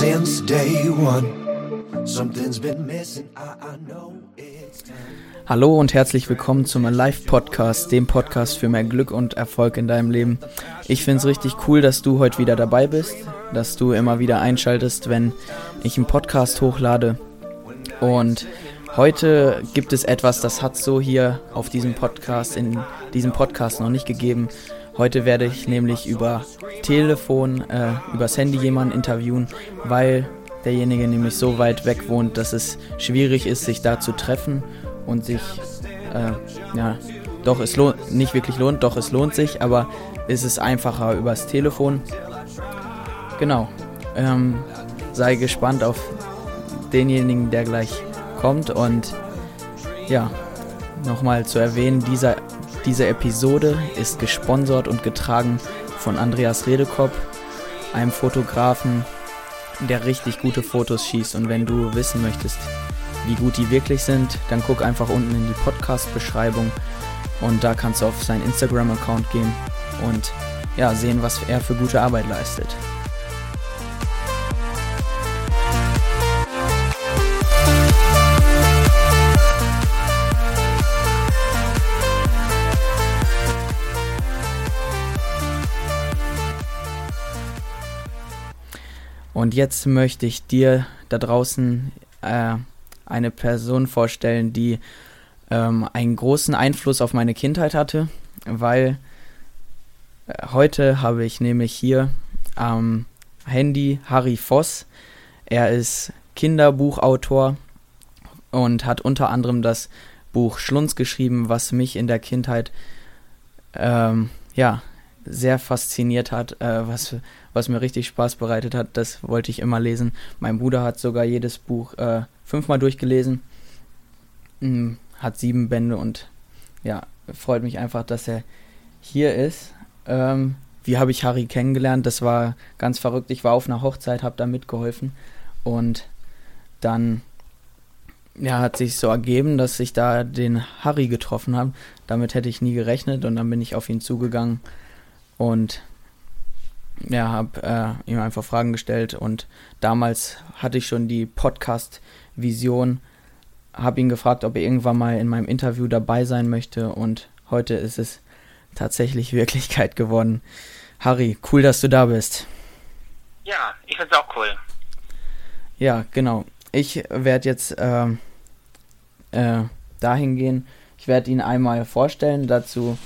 since day one. Something's been missing, I, I know it's time. Hallo und herzlich willkommen zum Alive Podcast, dem Podcast für mehr Glück und Erfolg in deinem Leben. Ich finde es richtig cool, dass du heute wieder dabei bist, dass du immer wieder einschaltest, wenn ich einen Podcast hochlade. Und heute gibt es etwas, das hat so hier auf diesem Podcast, in diesem Podcast noch nicht gegeben. Heute werde ich nämlich über Telefon, äh, übers Handy jemanden interviewen, weil derjenige nämlich so weit weg wohnt, dass es schwierig ist, sich da zu treffen und sich, äh, ja, doch es lohnt, nicht wirklich lohnt, doch es lohnt sich, aber es ist einfacher übers Telefon. Genau. Ähm, sei gespannt auf denjenigen, der gleich kommt und ja, nochmal zu erwähnen, dieser, diese Episode ist gesponsert und getragen von Andreas Redekopp, einem Fotografen, der richtig gute Fotos schießt. Und wenn du wissen möchtest, wie gut die wirklich sind, dann guck einfach unten in die Podcast-Beschreibung und da kannst du auf seinen Instagram-Account gehen und ja, sehen, was er für gute Arbeit leistet. Und jetzt möchte ich dir da draußen äh, eine Person vorstellen, die ähm, einen großen Einfluss auf meine Kindheit hatte, weil äh, heute habe ich nämlich hier am Handy Harry Voss. Er ist Kinderbuchautor und hat unter anderem das Buch Schlunz geschrieben, was mich in der Kindheit ähm, ja sehr fasziniert hat, äh, was, was mir richtig Spaß bereitet hat. Das wollte ich immer lesen. Mein Bruder hat sogar jedes Buch äh, fünfmal durchgelesen, hm, hat sieben Bände und ja, freut mich einfach, dass er hier ist. Ähm, wie habe ich Harry kennengelernt? Das war ganz verrückt. Ich war auf einer Hochzeit, habe da mitgeholfen und dann ja, hat sich so ergeben, dass ich da den Harry getroffen habe. Damit hätte ich nie gerechnet und dann bin ich auf ihn zugegangen und ja, habe äh, ihm einfach Fragen gestellt und damals hatte ich schon die Podcast-Vision, habe ihn gefragt, ob er irgendwann mal in meinem Interview dabei sein möchte und heute ist es tatsächlich Wirklichkeit geworden. Harry, cool, dass du da bist. Ja, ich finde es auch cool. Ja, genau. Ich werde jetzt äh, äh, dahin gehen. Ich werde ihn einmal vorstellen. Dazu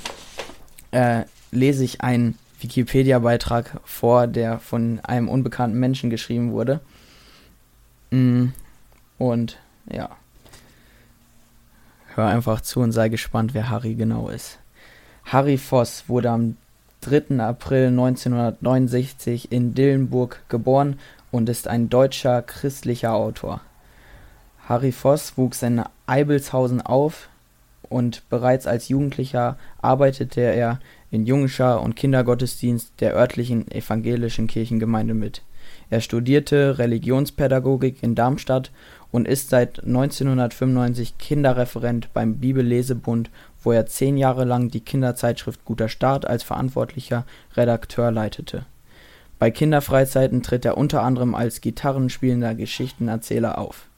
äh, lese ich einen Wikipedia-Beitrag vor, der von einem unbekannten Menschen geschrieben wurde. Mm, und ja, hör einfach zu und sei gespannt, wer Harry genau ist. Harry Voss wurde am 3. April 1969 in Dillenburg geboren und ist ein deutscher christlicher Autor. Harry Voss wuchs in Eibelshausen auf und bereits als Jugendlicher arbeitete er in Jungschar und Kindergottesdienst der örtlichen evangelischen Kirchengemeinde mit. Er studierte Religionspädagogik in Darmstadt und ist seit 1995 Kinderreferent beim Bibellesebund, wo er zehn Jahre lang die Kinderzeitschrift Guter Start als verantwortlicher Redakteur leitete. Bei Kinderfreizeiten tritt er unter anderem als gitarrenspielender Geschichtenerzähler auf.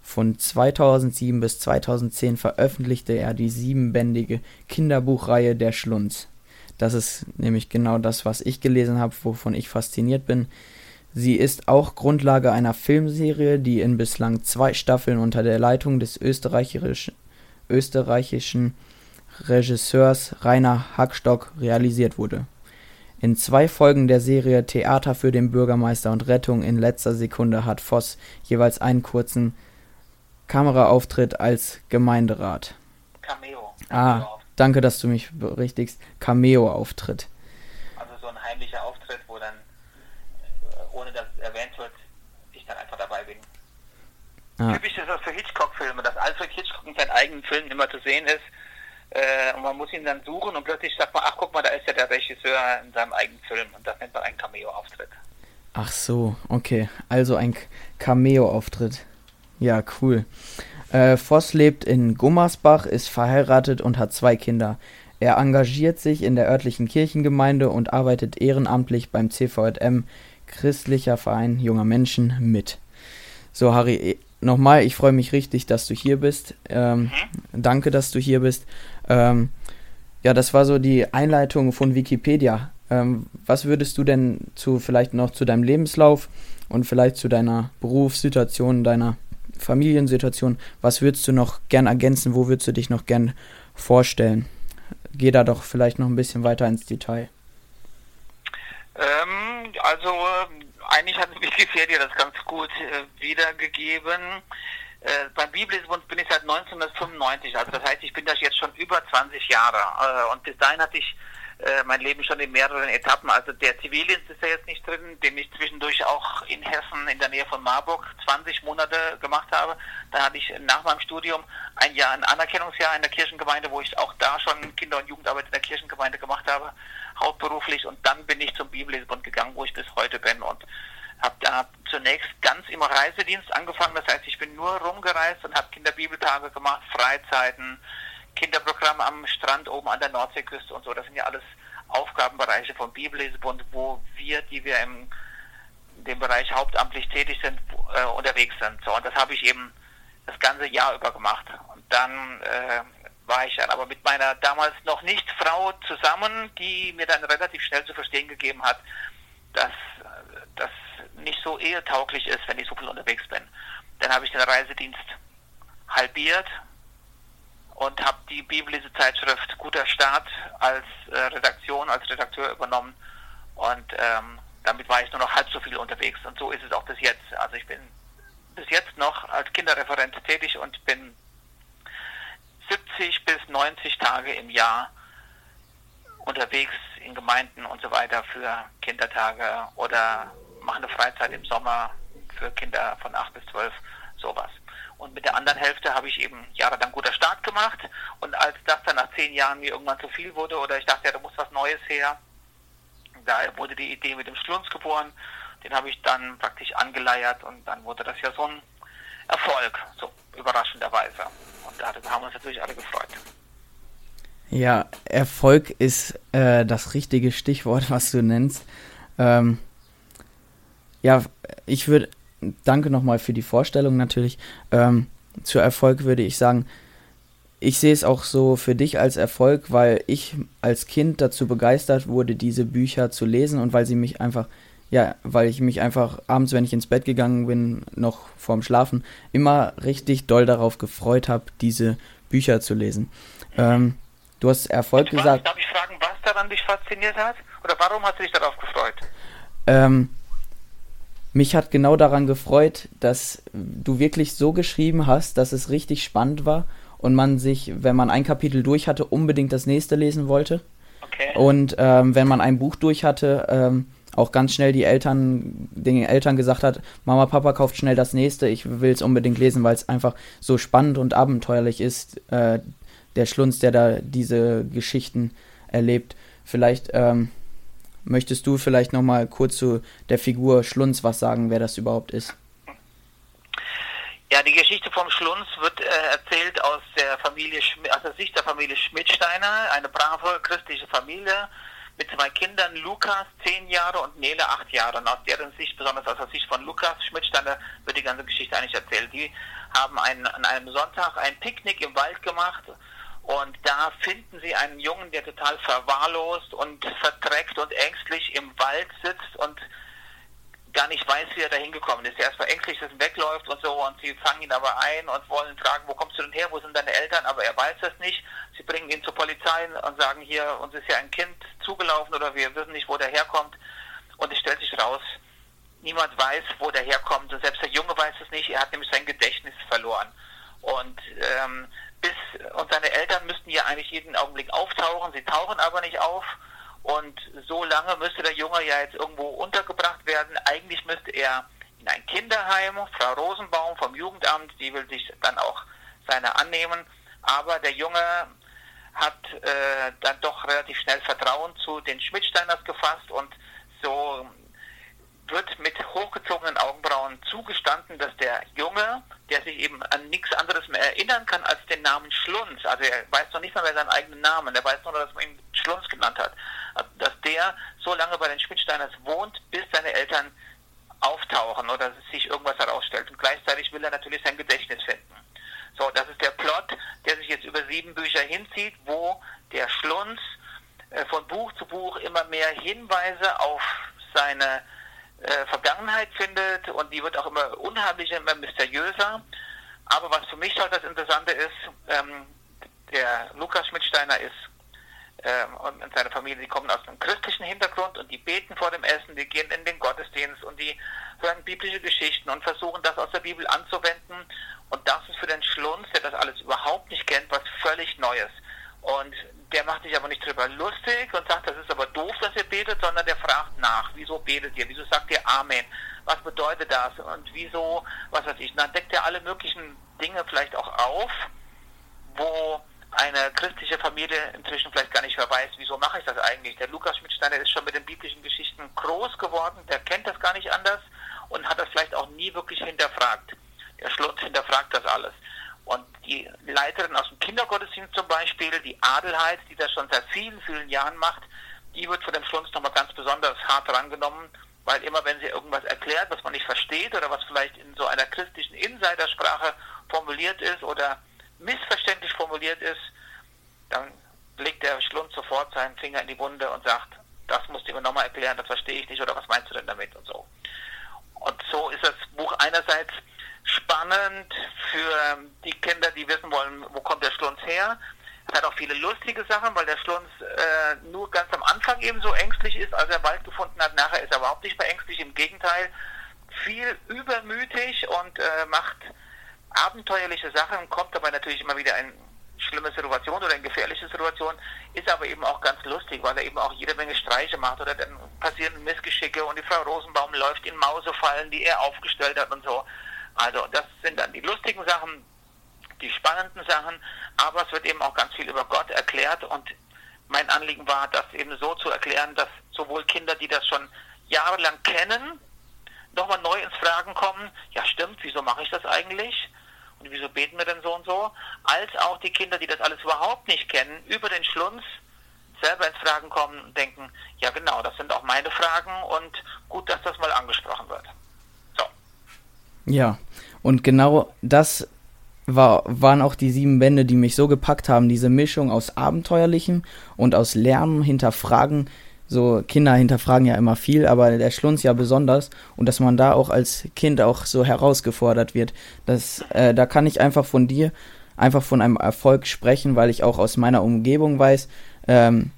Von 2007 bis 2010 veröffentlichte er die siebenbändige Kinderbuchreihe Der Schlunz. Das ist nämlich genau das, was ich gelesen habe, wovon ich fasziniert bin. Sie ist auch Grundlage einer Filmserie, die in bislang zwei Staffeln unter der Leitung des österreichischen, österreichischen Regisseurs Rainer Hackstock realisiert wurde. In zwei Folgen der Serie Theater für den Bürgermeister und Rettung in letzter Sekunde hat Voss jeweils einen kurzen Kameraauftritt als Gemeinderat. Cameo. Ah, Danke, dass du mich berichtigst. Cameo-Auftritt. Also so ein heimlicher Auftritt, wo dann, äh, ohne dass es erwähnt wird, ich dann einfach dabei bin. Ah. Typisch ist das für Hitchcock-Filme, dass Alfred Hitchcock in seinen eigenen Filmen immer zu sehen ist. Äh, und man muss ihn dann suchen und plötzlich sagt man, ach guck mal, da ist ja der Regisseur in seinem eigenen Film. Und das nennt man einen Cameo-Auftritt. Ach so, okay. Also ein Cameo-Auftritt. Ja, cool. Äh, Voss lebt in Gummersbach, ist verheiratet und hat zwei Kinder. Er engagiert sich in der örtlichen Kirchengemeinde und arbeitet ehrenamtlich beim CVM christlicher Verein junger Menschen mit. So, Harry, nochmal, ich freue mich richtig, dass du hier bist. Ähm, mhm. Danke, dass du hier bist. Ähm, ja, das war so die Einleitung von Wikipedia. Ähm, was würdest du denn zu vielleicht noch zu deinem Lebenslauf und vielleicht zu deiner Berufssituation, deiner Familiensituation, was würdest du noch gern ergänzen? Wo würdest du dich noch gern vorstellen? Geh da doch vielleicht noch ein bisschen weiter ins Detail. Ähm, also eigentlich hat Wikipedia das ganz gut äh, wiedergegeben. Äh, beim Biblisbund bin ich seit 1995, also das heißt, ich bin das jetzt schon über 20 Jahre. Äh, und bis dahin hatte ich äh, mein Leben schon in mehreren Etappen. Also der Zivildienst ist ja jetzt nicht drin, den ich zwischendurch auch in Hessen in der Nähe von Marburg 20 Monate gemacht habe. Da hatte ich nach meinem Studium ein Jahr, ein Anerkennungsjahr in der Kirchengemeinde, wo ich auch da schon Kinder- und Jugendarbeit in der Kirchengemeinde gemacht habe, hauptberuflich. Und dann bin ich zum Bibellesebund gegangen, wo ich bis heute bin und habe da zunächst ganz im Reisedienst angefangen. Das heißt, ich bin nur rumgereist und habe Kinderbibeltage gemacht, Freizeiten, Kinderprogramm am Strand oben an der Nordseeküste und so. Das sind ja alles Aufgabenbereiche vom Bibellesebund, wo wir, die wir im dem Bereich hauptamtlich tätig sind, äh, unterwegs sind. So, und das habe ich eben das ganze Jahr über gemacht. Und dann äh, war ich dann aber mit meiner damals noch nicht Frau zusammen, die mir dann relativ schnell zu verstehen gegeben hat, dass das nicht so ehetauglich ist, wenn ich so viel unterwegs bin. Dann habe ich den Reisedienst halbiert und habe die Bibellese-Zeitschrift Guter Start als äh, Redaktion, als Redakteur übernommen und ähm, damit war ich nur noch halb so viel unterwegs und so ist es auch bis jetzt. Also ich bin bis jetzt noch als Kinderreferent tätig und bin 70 bis 90 Tage im Jahr unterwegs in Gemeinden und so weiter für Kindertage oder mache eine Freizeit im Sommer für Kinder von 8 bis 12, sowas. Und mit der anderen Hälfte habe ich eben jahrelang guter Start gemacht. Und als das dann nach zehn Jahren mir irgendwann zu viel wurde oder ich dachte, ja, da muss was Neues her, da wurde die Idee mit dem Schlunz geboren. Den habe ich dann praktisch angeleiert und dann wurde das ja so ein Erfolg, so überraschenderweise. Und da haben wir uns natürlich alle gefreut. Ja, Erfolg ist äh, das richtige Stichwort, was du nennst. Ähm, ja, ich würde danke nochmal für die Vorstellung natürlich. Ähm, zu Erfolg würde ich sagen, ich sehe es auch so für dich als Erfolg, weil ich als Kind dazu begeistert wurde, diese Bücher zu lesen und weil sie mich einfach, ja, weil ich mich einfach abends, wenn ich ins Bett gegangen bin, noch vorm Schlafen, immer richtig doll darauf gefreut habe, diese Bücher zu lesen. Ähm, du hast Erfolg gesagt. Darf ich fragen, was daran dich fasziniert hat? Oder warum hast du dich darauf gefreut? Ähm, mich hat genau daran gefreut, dass du wirklich so geschrieben hast, dass es richtig spannend war und man sich, wenn man ein Kapitel durch hatte, unbedingt das nächste lesen wollte. Okay. Und ähm, wenn man ein Buch durch hatte, ähm, auch ganz schnell die Eltern, den Eltern gesagt hat, Mama, Papa kauft schnell das nächste, ich will es unbedingt lesen, weil es einfach so spannend und abenteuerlich ist, äh, der Schlunz, der da diese Geschichten erlebt. Vielleicht ähm, Möchtest du vielleicht noch mal kurz zu der Figur Schlunz was sagen, wer das überhaupt ist? Ja, die Geschichte vom Schlunz wird äh, erzählt aus der Familie, aus der Sicht der Familie Schmidsteiner, eine brave christliche Familie mit zwei Kindern, Lukas zehn Jahre und Nele acht Jahre. Und aus deren Sicht, besonders aus der Sicht von Lukas Schmidsteiner, wird die ganze Geschichte eigentlich erzählt. Die haben einen, an einem Sonntag ein Picknick im Wald gemacht und da finden sie einen Jungen, der total verwahrlost und verdreckt und ängstlich im Wald sitzt und gar nicht weiß, wie er da hingekommen ist. Er ist verängstigt, dass er wegläuft und so und sie fangen ihn aber ein und wollen fragen, wo kommst du denn her, wo sind deine Eltern, aber er weiß es nicht. Sie bringen ihn zur Polizei und sagen, hier, uns ist ja ein Kind zugelaufen oder wir wissen nicht, wo der herkommt. Und es stellt sich raus, niemand weiß, wo der herkommt und selbst der Junge weiß es nicht, er hat nämlich sein Gedächtnis verloren. Und ähm, bis und seine Eltern müssten ja eigentlich jeden Augenblick auftauchen, sie tauchen aber nicht auf. Und so lange müsste der Junge ja jetzt irgendwo untergebracht werden. Eigentlich müsste er in ein Kinderheim, Frau Rosenbaum vom Jugendamt, die will sich dann auch seiner annehmen. Aber der Junge hat äh, dann doch relativ schnell Vertrauen zu den Schmidtsteiners gefasst und so wird mit hochgezogenen Augenbrauen zugestanden, dass der Junge, der sich eben an nichts anderes mehr erinnern kann als den Namen Schlunz, also er weiß noch nicht mal mehr seinen eigenen Namen, er weiß nur, dass man ihn Schlunz genannt hat, dass der so lange bei den Schmidtsteiners wohnt, bis seine Eltern auftauchen oder sich irgendwas herausstellt. Und gleichzeitig will er natürlich sein Gedächtnis finden. So, das ist der Plot, der sich jetzt über sieben Bücher hinzieht, wo der Schlunz äh, von Buch zu Buch immer mehr Hinweise auf seine äh, Vergangenheit findet und die wird auch immer unheimlicher, immer mysteriöser. Aber was für mich halt das Interessante ist, ähm, der Lukas Schmidsteiner ist ähm, und seine Familie, die kommen aus einem christlichen Hintergrund und die beten vor dem Essen, die gehen in den Gottesdienst und die hören biblische Geschichten und versuchen das aus der Bibel anzuwenden. Und das ist für den Schlunz, der das alles überhaupt nicht kennt, was völlig Neues. Und der macht sich aber nicht drüber lustig und sagt, das ist aber doof, dass ihr betet, sondern der fragt nach, wieso betet ihr, wieso sagt ihr Amen, was bedeutet das und wieso, was weiß ich. Und dann deckt er alle möglichen Dinge vielleicht auch auf, wo eine christliche Familie inzwischen vielleicht gar nicht mehr weiß, wieso mache ich das eigentlich. Der Lukas Schmidtsteiner ist schon mit den biblischen Geschichten groß geworden, der kennt das gar nicht anders und hat das vielleicht auch nie wirklich hinterfragt. Der Schlunz hinterfragt das alles. Die Leiterin aus dem Kindergottesdienst zum Beispiel, die Adelheid, die das schon seit vielen, vielen Jahren macht, die wird von dem Schlunz nochmal ganz besonders hart rangenommen, weil immer wenn sie irgendwas erklärt, was man nicht versteht oder was vielleicht in so einer christlichen Insidersprache formuliert ist oder missverständlich formuliert ist, dann legt der Schlund sofort seinen Finger in die Wunde und sagt, das musst du mir nochmal erklären, das verstehe ich nicht oder was meinst du denn damit und so. Und so ist das Buch einerseits spannend für die Kinder, die wissen wollen, wo kommt der Schlunz her. Es hat auch viele lustige Sachen, weil der Schlunz äh, nur ganz am Anfang eben so ängstlich ist, als er Wald gefunden hat. Nachher ist er überhaupt nicht mehr ängstlich, im Gegenteil, viel übermütig und äh, macht abenteuerliche Sachen, kommt dabei natürlich immer wieder in schlimme Situation oder in gefährliche Situation, ist aber eben auch ganz lustig, weil er eben auch jede Menge Streiche macht oder dann passieren Missgeschicke und die Frau Rosenbaum läuft in Mausefallen, die er aufgestellt hat und so. Also das sind dann die lustigen Sachen, die spannenden Sachen, aber es wird eben auch ganz viel über Gott erklärt und mein Anliegen war, das eben so zu erklären, dass sowohl Kinder, die das schon jahrelang kennen, nochmal neu ins Fragen kommen, ja stimmt, wieso mache ich das eigentlich? Und wieso beten wir denn so und so? Als auch die Kinder, die das alles überhaupt nicht kennen, über den Schlunz selber ins Fragen kommen und denken, ja genau, das sind auch meine Fragen und gut, dass das mal angesprochen wird. Ja, und genau das war, waren auch die sieben Bände, die mich so gepackt haben. Diese Mischung aus Abenteuerlichem und aus Lernen, Hinterfragen, so Kinder hinterfragen ja immer viel, aber der Schlunz ja besonders und dass man da auch als Kind auch so herausgefordert wird. Das, äh, da kann ich einfach von dir, einfach von einem Erfolg sprechen, weil ich auch aus meiner Umgebung weiß, ähm,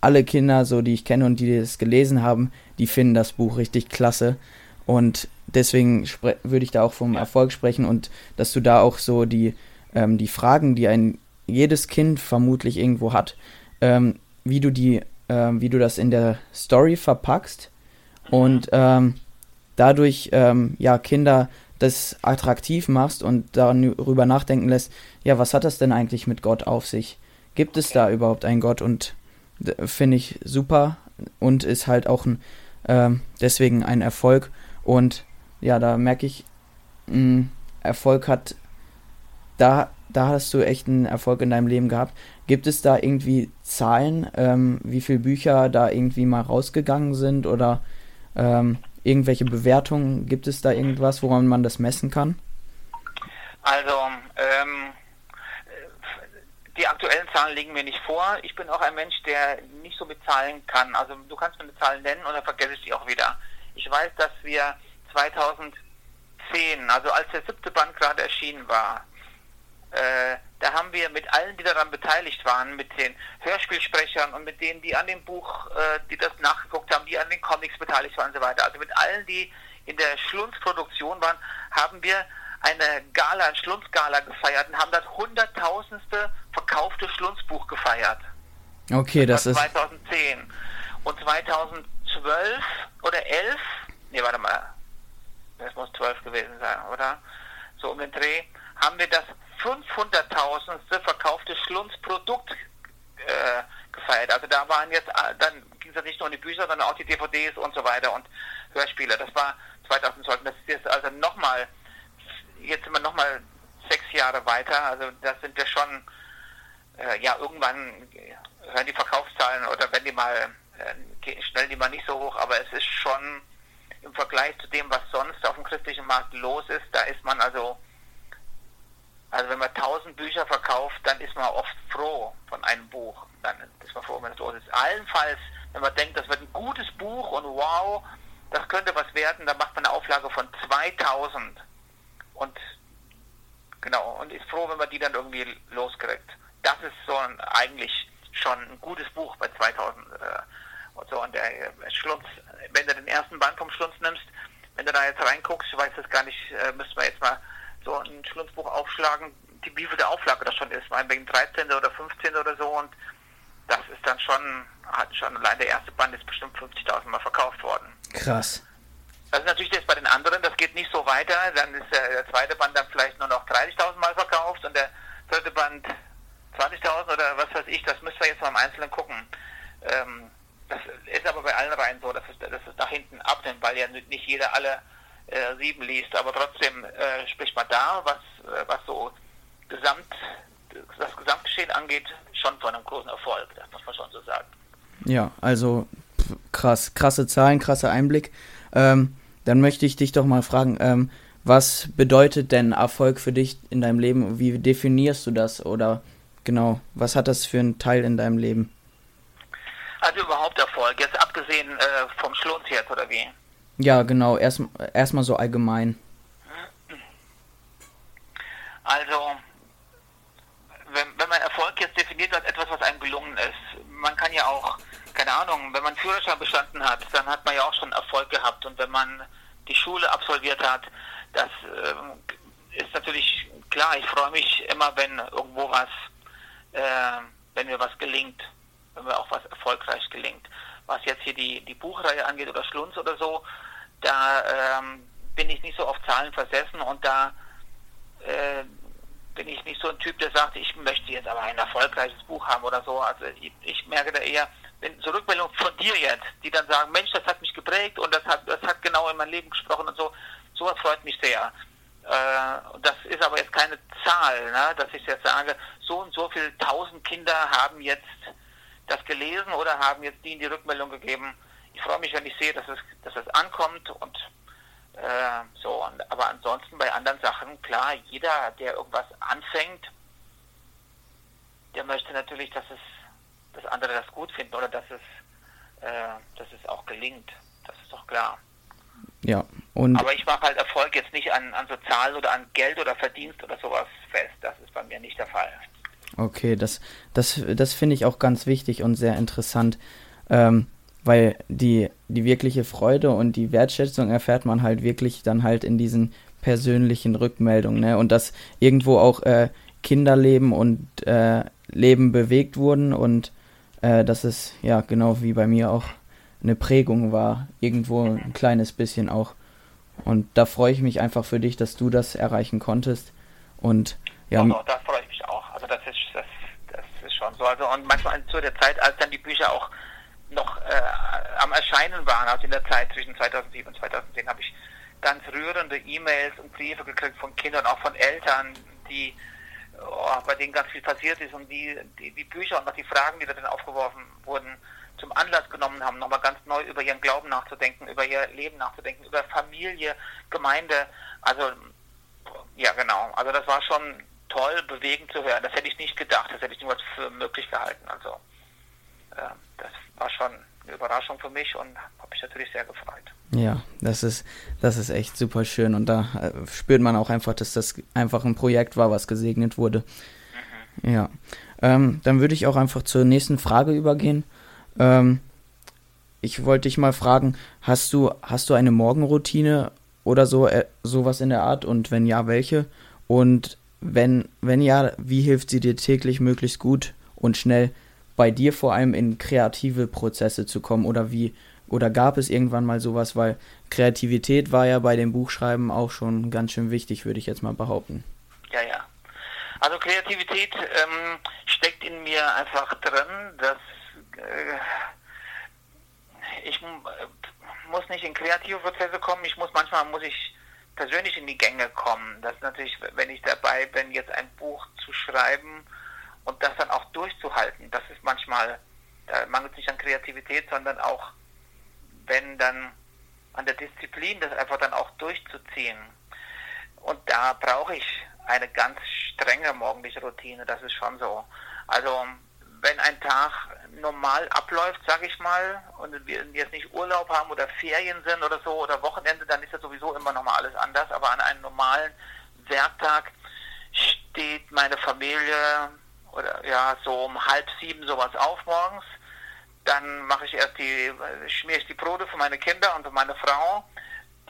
alle Kinder, so die ich kenne und die das gelesen haben, die finden das Buch richtig klasse und deswegen würde ich da auch vom Erfolg sprechen und dass du da auch so die, ähm, die Fragen, die ein jedes Kind vermutlich irgendwo hat, ähm, wie du die ähm, wie du das in der Story verpackst und ähm, dadurch ähm, ja Kinder das attraktiv machst und darüber nachdenken lässt, ja, was hat das denn eigentlich mit Gott auf sich? Gibt es da überhaupt einen Gott? Und finde ich super und ist halt auch ein, äh, deswegen ein Erfolg. Und ja, da merke ich, mh, Erfolg hat, da, da hast du echt einen Erfolg in deinem Leben gehabt. Gibt es da irgendwie Zahlen, ähm, wie viele Bücher da irgendwie mal rausgegangen sind oder ähm, irgendwelche Bewertungen? Gibt es da irgendwas, woran man das messen kann? Also, ähm, die aktuellen Zahlen liegen mir nicht vor. Ich bin auch ein Mensch, der nicht so mit Zahlen kann. Also du kannst mir eine Zahl nennen und dann vergesse ich die auch wieder. Ich weiß, dass wir 2010, also als der siebte Band gerade erschienen war, äh, da haben wir mit allen, die daran beteiligt waren, mit den Hörspielsprechern und mit denen, die an dem Buch, äh, die das nachgeguckt haben, die an den Comics beteiligt waren und so weiter, also mit allen, die in der Schlunzproduktion waren, haben wir eine Gala, ein Schlunzgala gefeiert und haben das hunderttausendste verkaufte Schlunzbuch gefeiert. Okay, das, das ist 2010 und 2012 oder 11, nee, warte mal, das muss 12 gewesen sein, oder? So um den Dreh, haben wir das 500.000. verkaufte Schlunzprodukt äh, gefeiert. Also da waren jetzt, äh, dann ging es nicht nur um die Bücher, sondern auch die DVDs und so weiter und Hörspiele. Das war 2012. Das ist jetzt also nochmal, jetzt sind wir nochmal sechs Jahre weiter. Also das sind wir schon äh, ja, irgendwann hören die Verkaufszahlen oder wenn die mal, äh, schnell die mal nicht so hoch, aber es ist schon im Vergleich zu dem, was sonst auf dem christlichen Markt los ist, da ist man also, also wenn man 1000 Bücher verkauft, dann ist man oft froh von einem Buch. Dann ist man froh, wenn es los ist. Allenfalls, wenn man denkt, das wird ein gutes Buch und wow, das könnte was werden, dann macht man eine Auflage von 2000 und genau, und ist froh, wenn man die dann irgendwie loskriegt. Das ist so ein, eigentlich schon ein gutes Buch bei 2000 äh, und so. Und der äh, Schlunz, wenn du den ersten Band vom Schlunz nimmst, wenn du da jetzt reinguckst, ich weiß das gar nicht, äh, müssen wir jetzt mal so ein Schlunzbuch aufschlagen, die, wie viel der Auflage das schon ist, meinetwegen 13. oder 15. oder so und das ist dann schon, hat schon allein der erste Band ist bestimmt 50.000 Mal verkauft worden. Krass. Das ist natürlich jetzt bei den anderen, das geht nicht so weiter. Dann ist der, der zweite Band dann vielleicht nur noch 30.000 Mal verkauft und der dritte Band 20.000 oder was weiß ich. Das müssen wir jetzt mal im Einzelnen gucken. Ähm, das ist aber bei allen Reihen so, dass es, dass es nach hinten abnimmt, weil ja nicht jeder alle äh, sieben liest. Aber trotzdem äh, spricht man da, was, äh, was so Gesamt, das Gesamtgeschehen angeht, schon von einem großen Erfolg. Das muss man schon so sagen. Ja, also krass, krasse Zahlen, krasser Einblick. Ähm, dann möchte ich dich doch mal fragen, ähm, was bedeutet denn Erfolg für dich in deinem Leben? Wie definierst du das? Oder genau, was hat das für einen Teil in deinem Leben? Also überhaupt Erfolg, jetzt abgesehen äh, vom Schlons jetzt, oder wie? Ja, genau, erstmal erst so allgemein. Also, wenn, wenn man Erfolg jetzt definiert als etwas, was einem gelungen ist, man kann ja auch keine Ahnung, wenn man Führerschein bestanden hat, dann hat man ja auch schon Erfolg gehabt. Und wenn man die Schule absolviert hat, das äh, ist natürlich klar. Ich freue mich immer, wenn irgendwo was, äh, wenn mir was gelingt, wenn mir auch was erfolgreich gelingt. Was jetzt hier die, die Buchreihe angeht oder Schlunz oder so, da ähm, bin ich nicht so auf Zahlen versessen und da äh, bin ich nicht so ein Typ, der sagt, ich möchte jetzt aber ein erfolgreiches Buch haben oder so. Also ich, ich merke da eher, wenn so Rückmeldungen von dir jetzt, die dann sagen, Mensch, das hat mich geprägt und das hat, das hat genau in mein Leben gesprochen und so, sowas freut mich sehr. Äh, das ist aber jetzt keine Zahl, ne, dass ich jetzt sage, so und so viele tausend Kinder haben jetzt das gelesen oder haben jetzt die in die Rückmeldung gegeben. Ich freue mich, wenn ich sehe, dass es, dass es ankommt und äh, so. Und, aber ansonsten bei anderen Sachen, klar, jeder, der irgendwas anfängt, der möchte natürlich, dass es dass andere das gut finden oder dass es, äh, dass es auch gelingt. Das ist doch klar. Ja, und. Aber ich mache halt Erfolg jetzt nicht an, an so Zahlen oder an Geld oder Verdienst oder sowas fest. Das ist bei mir nicht der Fall. Okay, das, das, das finde ich auch ganz wichtig und sehr interessant, ähm, weil die, die wirkliche Freude und die Wertschätzung erfährt man halt wirklich dann halt in diesen persönlichen Rückmeldungen, ne? Und dass irgendwo auch äh, Kinderleben und äh, Leben bewegt wurden und äh, dass es ja genau wie bei mir auch eine Prägung war, irgendwo ein kleines bisschen auch. Und da freue ich mich einfach für dich, dass du das erreichen konntest. Und ja. Also, da freue ich mich auch. Also das ist das, das ist schon so. Und manchmal zu der Zeit, als dann die Bücher auch noch äh, am Erscheinen waren, also in der Zeit zwischen 2007 und 2010, habe ich ganz rührende E-Mails und Briefe gekriegt von Kindern, auch von Eltern, die oh, bei denen ganz viel passiert ist und die, die, die Bücher und auch die Fragen, die da dann aufgeworfen wurden, zum Anlass genommen haben, nochmal ganz neu über ihren Glauben nachzudenken, über ihr Leben nachzudenken, über Familie, Gemeinde. Also, ja, genau. Also, das war schon toll, bewegend zu hören. Das hätte ich nicht gedacht, das hätte ich niemals für möglich gehalten. Also, äh, das war schon eine Überraschung für mich und habe mich natürlich sehr gefreut. Ja, das ist, das ist echt super schön und da äh, spürt man auch einfach, dass das einfach ein Projekt war, was gesegnet wurde. Mhm. Ja, ähm, dann würde ich auch einfach zur nächsten Frage übergehen. Ähm, ich wollte dich mal fragen, hast du, hast du eine Morgenroutine oder so, äh, sowas in der Art und wenn ja, welche? Und wenn, wenn ja, wie hilft sie dir täglich möglichst gut und schnell bei dir vor allem in kreative Prozesse zu kommen oder wie oder gab es irgendwann mal sowas, weil Kreativität war ja bei dem Buchschreiben auch schon ganz schön wichtig, würde ich jetzt mal behaupten. Ja, ja. Also Kreativität ähm, steckt in mir einfach drin, dass äh, ich äh, muss nicht in kreative Prozesse kommen, ich muss manchmal muss ich persönlich in die Gänge kommen. Das ist natürlich, wenn ich dabei bin, jetzt ein Buch zu schreiben Und das dann auch durchzuhalten, das ist manchmal, da mangelt es nicht an Kreativität, sondern auch, wenn dann an der Disziplin, das einfach dann auch durchzuziehen. Und da brauche ich eine ganz strenge morgendliche Routine, das ist schon so. Also wenn ein Tag normal abläuft, sage ich mal, und wir jetzt nicht Urlaub haben oder Ferien sind oder so oder Wochenende, dann ist ja sowieso immer nochmal alles anders. Aber an einem normalen Werktag steht meine Familie oder ja so um halb sieben sowas auf morgens. Dann mache ich erst die, schmiere ich die Brote für meine Kinder und für meine Frau.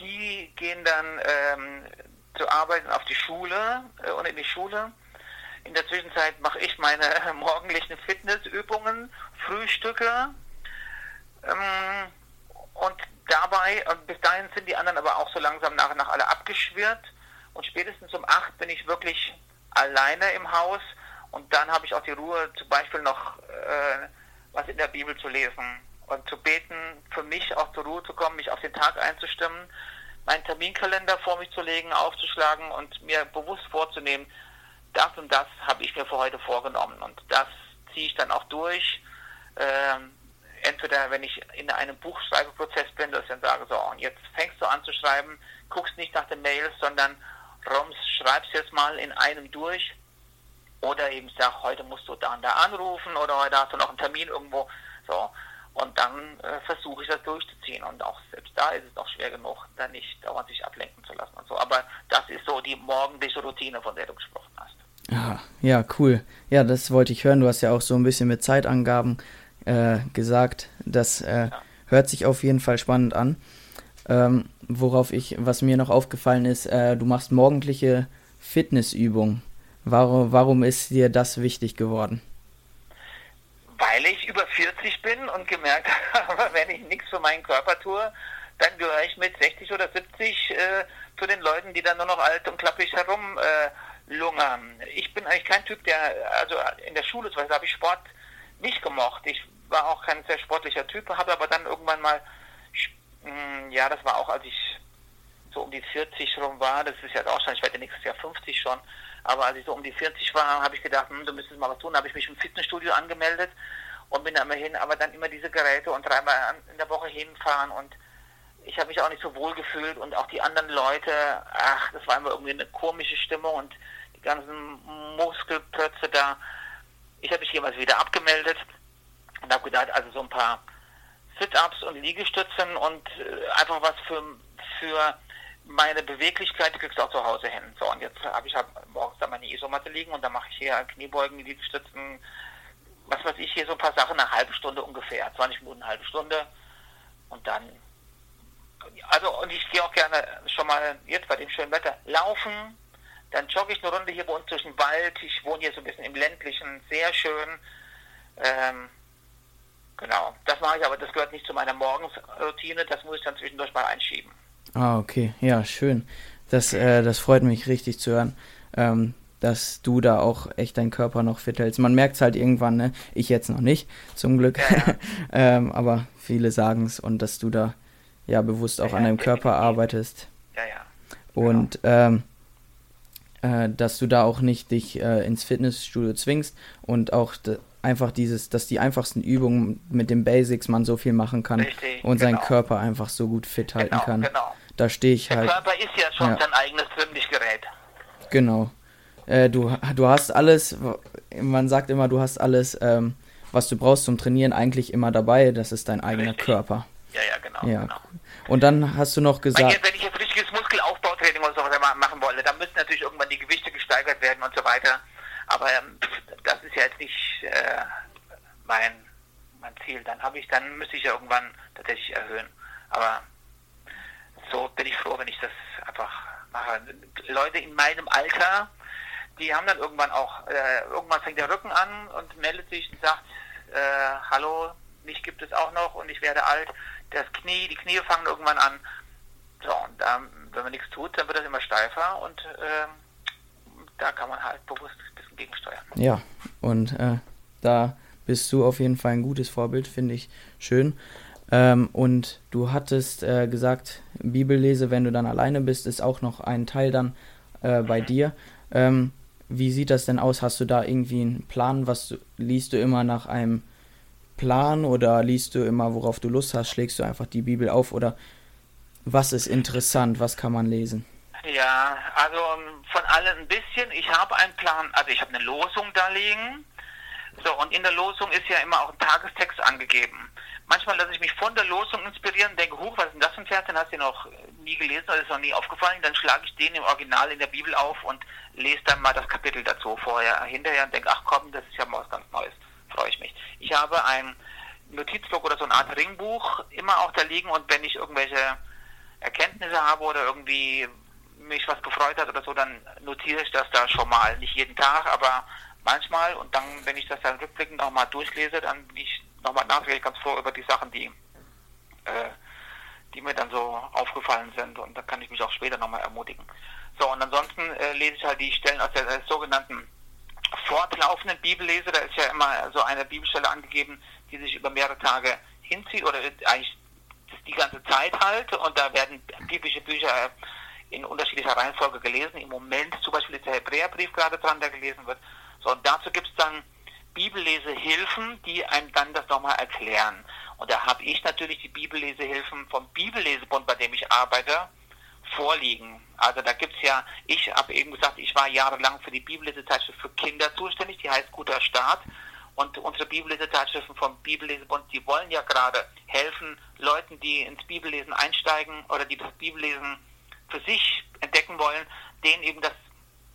Die gehen dann ähm, zu arbeiten auf die Schule äh, und in die Schule. In der Zwischenzeit mache ich meine morgendlichen Fitnessübungen, Frühstücke ähm, und dabei, und bis dahin sind die anderen aber auch so langsam nach und nach alle abgeschwirrt. Und spätestens um acht bin ich wirklich alleine im Haus. Und dann habe ich auch die Ruhe, zum Beispiel noch äh, was in der Bibel zu lesen und zu beten, für mich auch zur Ruhe zu kommen, mich auf den Tag einzustimmen meinen Terminkalender vor mich zu legen, aufzuschlagen und mir bewusst vorzunehmen, das und das habe ich mir für heute vorgenommen. Und das ziehe ich dann auch durch. Ähm, entweder wenn ich in einem Buchschreibeprozess bin, dass ich dann sage, so, und jetzt fängst du an zu schreiben, guckst nicht nach den Mails, sondern Roms, schreibst jetzt mal in einem durch. Oder eben sag, heute musst du da und da anrufen oder heute hast du noch einen Termin irgendwo. So. Und dann äh, versuche ich das durchzuziehen. Und auch selbst da ist es noch schwer genug, dann nicht dauernd sich ablenken zu lassen und so. Aber das ist so die morgendliche Routine, von der du gesprochen hast. Ja, ja, cool. Ja, das wollte ich hören. Du hast ja auch so ein bisschen mit Zeitangaben äh, gesagt. Das äh, hört sich auf jeden Fall spannend an. Ähm, worauf ich, was mir noch aufgefallen ist, äh, du machst morgendliche Fitnessübungen. Warum, warum ist dir das wichtig geworden? weil ich über 40 bin und gemerkt habe, wenn ich nichts für meinen Körper tue, dann gehöre ich mit 60 oder 70 äh, zu den Leuten, die dann nur noch alt und klappig herum äh, lungern. Ich bin eigentlich kein Typ, der, also in der Schule zum Beispiel habe ich Sport nicht gemocht. Ich war auch kein sehr sportlicher Typ, habe aber dann irgendwann mal, hm, ja, das war auch, als ich so um die 40 rum war, das ist ja auch schon, ich werde nächstes Jahr 50 schon, aber als ich so um die 40 war, habe ich gedacht, hm, du müsstest mal was tun. Habe ich mich im Fitnessstudio angemeldet und bin da immer hin, aber dann immer diese Geräte und dreimal in der Woche hinfahren und ich habe mich auch nicht so wohl gefühlt und auch die anderen Leute, ach, das war immer irgendwie eine komische Stimmung und die ganzen Muskelplötze da. Ich habe mich jemals wieder abgemeldet und habe gedacht, also so ein paar Sit-ups und Liegestützen und äh, einfach was für, für meine Beweglichkeit, die kriegst du auch zu Hause hin. So, und jetzt habe ich halt morgens da meine Isomatte liegen und dann mache ich hier Kniebeugen, Liegestützen, was weiß ich, hier so ein paar Sachen, eine halbe Stunde ungefähr, 20 Minuten, eine halbe Stunde. Und dann, also, und ich gehe auch gerne schon mal jetzt bei dem schönen Wetter laufen. Dann jogge ich eine Runde hier bei uns durch den Wald. Ich wohne hier so ein bisschen im ländlichen, sehr schön. Ähm, genau, das mache ich, aber das gehört nicht zu meiner Morgensroutine. Das muss ich dann zwischendurch mal einschieben. Ah, okay. Ja, schön. Das, äh, das freut mich richtig zu hören, ähm, dass du da auch echt deinen Körper noch fit hältst. Man merkt es halt irgendwann, ne? Ich jetzt noch nicht, zum Glück. Ähm, aber viele sagen es und dass du da ja bewusst auch ja, an deinem Körper arbeitest. Ja, ja. Genau. Und ähm, äh, dass du da auch nicht dich äh, ins Fitnessstudio zwingst und auch einfach dieses, dass die einfachsten Übungen mit den Basics man so viel machen kann Richtig, und genau. seinen Körper einfach so gut fit halten genau, kann. Genau. Da stehe ich Der halt. Der Körper ist ja schon ja. sein eigenes Trimmlichtgerät. Genau. Äh, du, du hast alles, man sagt immer, du hast alles, ähm, was du brauchst zum Trainieren, eigentlich immer dabei. Das ist dein eigener Richtig. Körper. Ja, ja, genau. Ja. genau. Und dann hast du noch gesagt. Wenn ich jetzt richtiges Muskelaufbautraining oder sowas machen wolle, dann müssen natürlich irgendwann die Gewichte gesteigert werden und so weiter. Aber ähm, das ist ja jetzt nicht äh, mein, mein Ziel. Dann habe ich, dann müsste ich ja irgendwann tatsächlich erhöhen. Aber so bin ich froh, wenn ich das einfach mache. Leute in meinem Alter, die haben dann irgendwann auch, äh, irgendwann fängt der Rücken an und meldet sich und sagt, äh, hallo, mich gibt es auch noch und ich werde alt. Das Knie, die Knie fangen irgendwann an. So, und da, wenn man nichts tut, dann wird das immer steifer und äh, da kann man halt bewusst ein bisschen gegensteuern. Ja, und äh, da bist du auf jeden Fall ein gutes Vorbild, finde ich schön. Ähm, und du hattest äh, gesagt, Bibellese, wenn du dann alleine bist, ist auch noch ein Teil dann äh, bei mhm. dir. Ähm, wie sieht das denn aus? Hast du da irgendwie einen Plan? Was du, liest du immer nach einem Plan oder liest du immer, worauf du Lust hast? Schlägst du einfach die Bibel auf oder was ist interessant? Was kann man lesen? Ja, also ähm, von allen ein bisschen. Ich habe einen Plan, also ich habe eine Losung da liegen. So, und in der Losung ist ja immer auch ein Tagestext angegeben. Manchmal lasse ich mich von der Losung inspirieren denke, huch, was ist denn das für ein Vers? Den hast du noch nie gelesen oder ist noch nie aufgefallen. Dann schlage ich den im Original in der Bibel auf und lese dann mal das Kapitel dazu vorher, hinterher und denke, ach komm, das ist ja mal was ganz Neues. Freue ich mich. Ich habe ein Notizblock oder so eine Art Ringbuch immer auch da liegen und wenn ich irgendwelche Erkenntnisse habe oder irgendwie mich was gefreut hat oder so, dann notiere ich das da schon mal. Nicht jeden Tag, aber manchmal. Und dann, wenn ich das dann rückblickend nochmal durchlese, dann bin ich nochmal nachträglich ganz froh über die Sachen, die, äh, die mir dann so aufgefallen sind. Und da kann ich mich auch später nochmal ermutigen. So, und ansonsten äh, lese ich halt die Stellen aus der, der sogenannten fortlaufenden Bibellese. Da ist ja immer so eine Bibelstelle angegeben, die sich über mehrere Tage hinzieht oder eigentlich die ganze Zeit halt. Und da werden biblische Bücher in unterschiedlicher Reihenfolge gelesen. Im Moment zum Beispiel ist der Hebräerbrief gerade dran, der gelesen wird. So, und dazu gibt es dann Bibellesehilfen, die einem dann das nochmal erklären. Und da habe ich natürlich die Bibellesehilfen vom Bibellesebund, bei dem ich arbeite, vorliegen. Also da gibt es ja, ich habe eben gesagt, ich war jahrelang für die Bibellesezeitschrift für Kinder zuständig, die heißt Guter Start. Und unsere Bibellesezeitschriften vom Bibellesebund, die wollen ja gerade helfen, Leuten, die ins Bibellesen einsteigen oder die das Bibellesen für sich entdecken wollen, denen eben das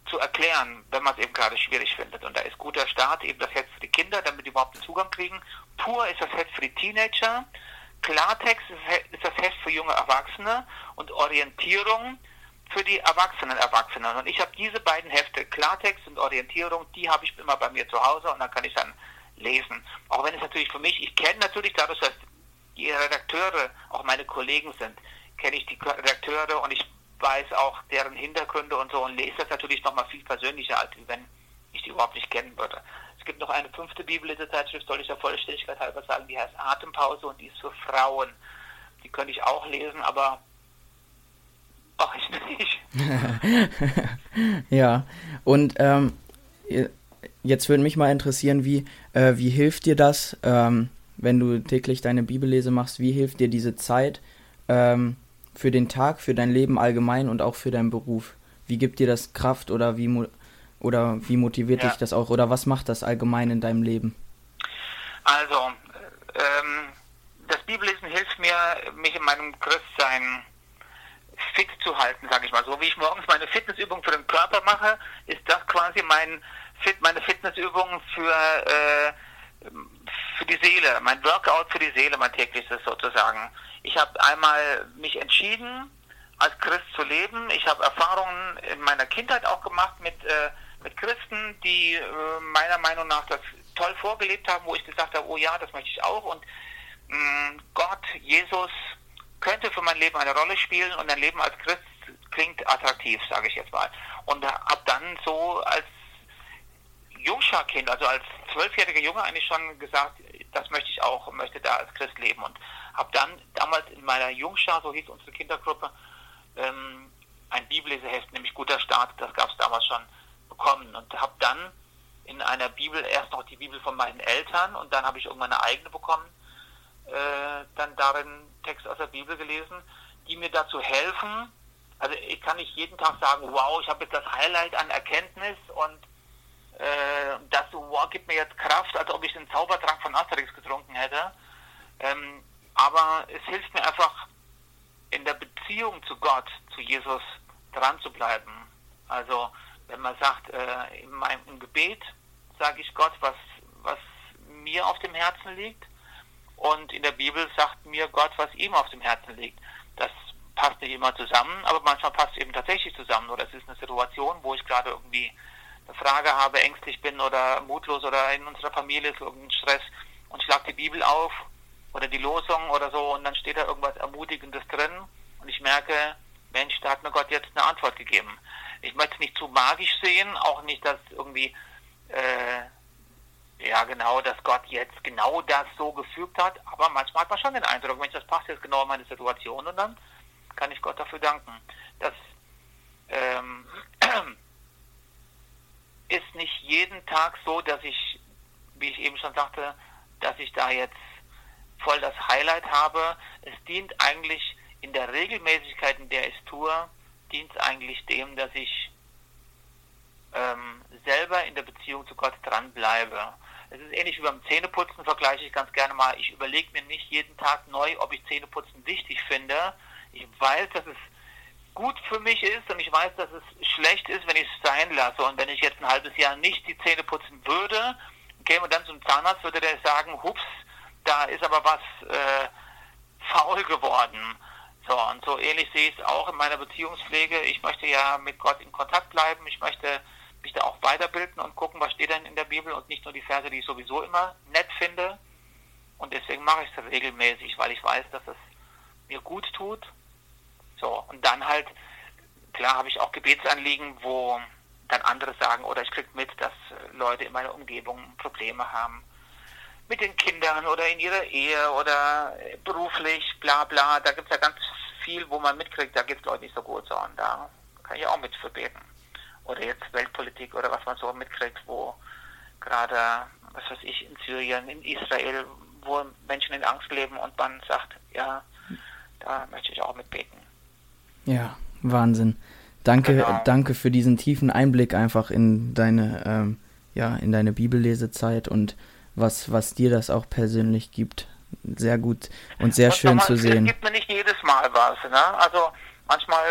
zu erklären, wenn man es eben gerade schwierig findet. Und da ist guter Start eben das Heft für die Kinder, damit die überhaupt den Zugang kriegen. Pur ist das Heft für die Teenager. Klartext ist das Heft für junge Erwachsene und Orientierung für die erwachsenen Erwachsenen. Und ich habe diese beiden Hefte, Klartext und Orientierung, die habe ich immer bei mir zu Hause und dann kann ich dann lesen. Auch wenn es natürlich für mich, ich kenne natürlich dadurch, dass die Redakteure auch meine Kollegen sind, kenne ich die Redakteure und ich weiß auch deren Hintergründe und so und lese das natürlich nochmal viel persönlicher, als wenn ich die überhaupt nicht kennen würde. Es gibt noch eine fünfte Bibellesezeitschrift, soll ich der Vollständigkeit halber sagen, die heißt Atempause und die ist für Frauen. Die könnte ich auch lesen, aber mache ich nicht. ja, und ähm, jetzt würde mich mal interessieren, wie, äh, wie hilft dir das, ähm, wenn du täglich deine Bibellese machst, wie hilft dir diese Zeit, ähm, für den Tag, für dein Leben allgemein und auch für deinen Beruf? Wie gibt dir das Kraft oder wie, oder wie motiviert ja. dich das auch oder was macht das allgemein in deinem Leben? Also, ähm, das Bibellesen hilft mir, mich in meinem Christsein fit zu halten, sage ich mal. So wie ich morgens meine Fitnessübung für den Körper mache, ist das quasi mein Fit, meine Fitnessübung für, äh, für die Seele, mein Workout für die Seele, mein tägliches sozusagen. Ich habe einmal mich entschieden, als Christ zu leben. Ich habe Erfahrungen in meiner Kindheit auch gemacht mit, äh, mit Christen, die äh, meiner Meinung nach das toll vorgelebt haben, wo ich gesagt habe, oh ja, das möchte ich auch. Und mh, mm, Gott, Jesus könnte für mein Leben eine Rolle spielen und ein Leben als Christ klingt attraktiv, sage ich jetzt mal. Und habe dann so als Jungscharkind, also als zwölfjähriger Junge eigentlich schon gesagt, das möchte ich auch, möchte da als Christ leben. Und habe dann damals in meiner Jungschar, so hieß unsere Kindergruppe, ähm, ein Bibelleseheft, nämlich Guter Start, das gab es damals schon, bekommen. Und habe dann in einer Bibel erst noch die Bibel von meinen Eltern und dann habe ich irgendwann eine eigene bekommen, äh, dann darin Text aus der Bibel gelesen, die mir dazu helfen. Also ich kann nicht jeden Tag sagen, wow, ich habe jetzt das Highlight an Erkenntnis und äh, das wow, gibt mir jetzt Kraft, als ob ich den Zaubertrank von Asterix getrunken hätte. Ähm, aber es hilft mir einfach in der Beziehung zu Gott, zu Jesus dran zu bleiben. Also wenn man sagt, äh, in meinem Gebet sage ich Gott, was, was mir auf dem Herzen liegt. Und in der Bibel sagt mir Gott, was ihm auf dem Herzen liegt. Das passt nicht immer zusammen, aber manchmal passt es eben tatsächlich zusammen. Oder es ist eine Situation, wo ich gerade irgendwie eine Frage habe, ängstlich bin oder mutlos oder in unserer Familie ist irgendein Stress und schlage die Bibel auf oder die Losung oder so und dann steht da irgendwas Ermutigendes drin und ich merke, Mensch, da hat mir Gott jetzt eine Antwort gegeben. Ich möchte es nicht zu magisch sehen, auch nicht, dass irgendwie, äh, ja genau, dass Gott jetzt genau das so gefügt hat, aber manchmal hat man schon den Eindruck, Mensch, das passt jetzt genau in meine Situation und dann kann ich Gott dafür danken. Das, ähm, ist nicht jeden Tag so, dass ich, wie ich eben schon sagte, dass ich da jetzt voll das Highlight habe. Es dient eigentlich in der Regelmäßigkeit, in der ich es tue, dient es eigentlich dem, dass ich ähm, selber in der Beziehung zu Gott dranbleibe. Es ist ähnlich wie beim Zähneputzen, vergleiche ich ganz gerne mal. Ich überlege mir nicht jeden Tag neu, ob ich Zähneputzen wichtig finde. Ich weiß, dass es gut für mich ist und ich weiß, dass es schlecht ist, wenn ich es sein lasse. Und wenn ich jetzt ein halbes Jahr nicht die Zähne putzen würde, käme dann zum Zahnarzt, würde der sagen, hups, da ist aber was äh, faul geworden. So, und so ähnlich sehe ich es auch in meiner Beziehungspflege. Ich möchte ja mit Gott in Kontakt bleiben. Ich möchte mich da auch weiterbilden und gucken, was steht denn in der Bibel und nicht nur die Verse, die ich sowieso immer nett finde. Und deswegen mache ich es regelmäßig, weil ich weiß, dass es mir gut tut. So, und dann halt, klar habe ich auch Gebetsanliegen, wo dann andere sagen, oder ich kriege mit, dass Leute in meiner Umgebung Probleme haben mit den Kindern oder in ihrer Ehe oder beruflich, bla bla. Da gibt es ja ganz viel, wo man mitkriegt, da geht es Leute nicht so gut, so und da kann ich auch mit verbeten. Oder jetzt Weltpolitik oder was man so mitkriegt, wo gerade, was weiß ich, in Syrien, in Israel, wo Menschen in Angst leben und man sagt, ja, da möchte ich auch mitbeten. Ja, Wahnsinn. Danke, genau. danke für diesen tiefen Einblick einfach in deine, ähm, ja, in deine Bibellesezeit und was, was dir das auch persönlich gibt. Sehr gut und sehr und schön mal, zu sehen. Es gibt mir nicht jedes Mal was, ne? Also manchmal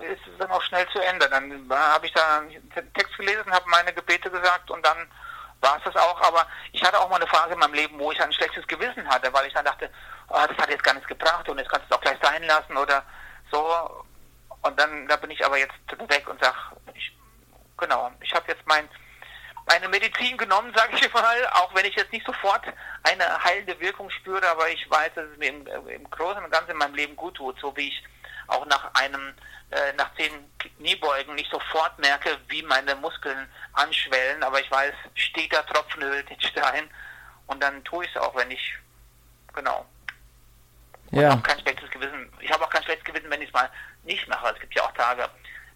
äh, ist es dann auch schnell zu Ende. Dann äh, habe ich da einen Text gelesen, habe meine Gebete gesagt und dann war es das auch. Aber ich hatte auch mal eine Phase in meinem Leben, wo ich ein schlechtes Gewissen hatte, weil ich dann dachte, oh, das hat jetzt gar nichts gebracht und jetzt kannst du es auch gleich sein lassen oder so. Und dann da bin ich aber jetzt weg und sage, genau, ich habe jetzt mein meine Medizin genommen, sage ich mal, auch wenn ich jetzt nicht sofort eine heilende Wirkung spüre, aber ich weiß, dass es mir im, im Großen und Ganzen in meinem Leben gut tut, so wie ich auch nach einem, äh, nach zehn Kniebeugen nicht sofort merke, wie meine Muskeln anschwellen, aber ich weiß, steht da Tropfen höhlt den Stein und dann tue ich es auch, wenn ich, genau. Und ja. kein schlechtes Gewissen. Ich habe auch kein schlechtes Gewissen, wenn ich es mal nicht mache. Es gibt ja auch Tage,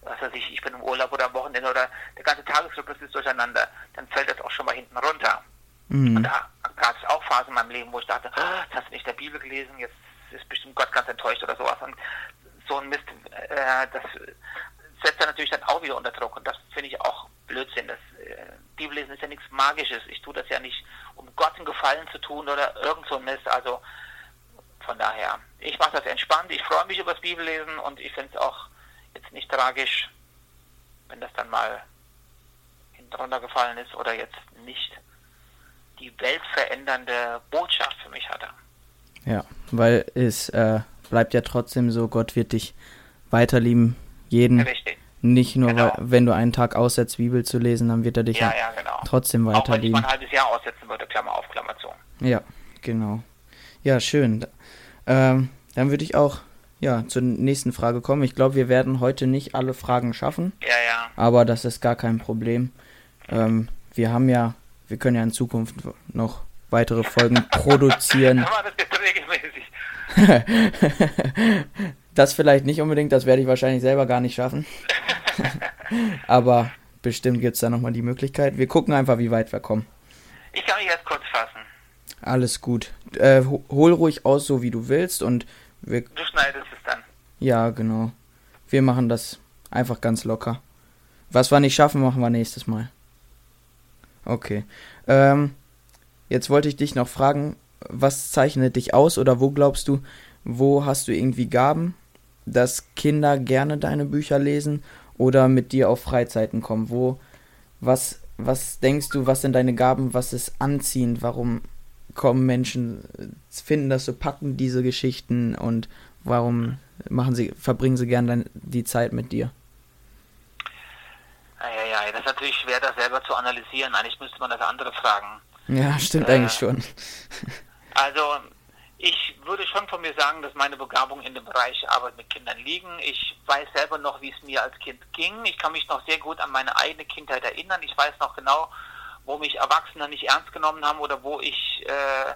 was weiß ich, ich bin im Urlaub oder am Wochenende oder der ganze Tagesrhythmus ist durcheinander, dann fällt das auch schon mal hinten runter. Mhm. Und da gab es auch Phasen in meinem Leben, wo ich dachte, oh, jetzt hast du nicht der Bibel gelesen, jetzt ist bestimmt Gott ganz enttäuscht oder sowas. Und so ein Mist, äh, das setzt dann natürlich dann auch wieder unter Druck und das finde ich auch Blödsinn. Das äh, Bibellesen ist ja nichts Magisches. Ich tue das ja nicht, um Gott einen Gefallen zu tun oder irgend so ein Mist. Also von daher, ich mache das entspannt. Ich freue mich über das Bibellesen und ich finde es auch jetzt nicht tragisch, wenn das dann mal hinten runtergefallen ist oder jetzt nicht die weltverändernde Botschaft für mich hatte. Ja, weil es äh, bleibt ja trotzdem so, Gott wird dich weiterlieben, jeden. Richtig. Nicht nur, genau. weil, wenn du einen Tag aussetzt, Bibel zu lesen, dann wird er dich ja, ja, genau. trotzdem weiterlieben. Auch wenn ich mal ein halbes Jahr aussetzen würde, Klammer auf, Klammer zu. Ja, genau. Ja, schön. Ähm, dann würde ich auch ja, zur nächsten Frage kommen. Ich glaube, wir werden heute nicht alle Fragen schaffen. Ja, ja. Aber das ist gar kein Problem. Ähm, wir haben ja, wir können ja in Zukunft noch weitere Folgen produzieren. Aber das jetzt regelmäßig. das vielleicht nicht unbedingt, das werde ich wahrscheinlich selber gar nicht schaffen. Aber bestimmt gibt es da nochmal die Möglichkeit. Wir gucken einfach, wie weit wir kommen. Ich kann mich jetzt kurz fassen. Alles gut. Äh, hol ruhig aus, so wie du willst und wir, du schneidest es dann. Ja, genau. Wir machen das einfach ganz locker. Was wir nicht schaffen, machen wir nächstes Mal. Okay. Ähm, jetzt wollte ich dich noch fragen, was zeichnet dich aus oder wo glaubst du, wo hast du irgendwie Gaben, dass Kinder gerne deine Bücher lesen oder mit dir auf Freizeiten kommen? Wo, was, was denkst du, was sind deine Gaben, was ist anziehend, warum kommen Menschen, finden das so packend, diese Geschichten und warum machen sie, verbringen sie gern die Zeit mit dir? Ja, ja, das ist natürlich schwer, das selber zu analysieren. Eigentlich müsste man das andere fragen. Ja, stimmt äh, eigentlich schon. Also, ich würde schon von mir sagen, dass meine Begabungen in dem Bereich Arbeit mit Kindern liegen. Ich weiß selber noch, wie es mir als Kind ging. Ich kann mich noch sehr gut an meine eigene Kindheit erinnern. Ich weiß noch genau, wo mich Erwachsene nicht ernst genommen haben oder wo ich äh,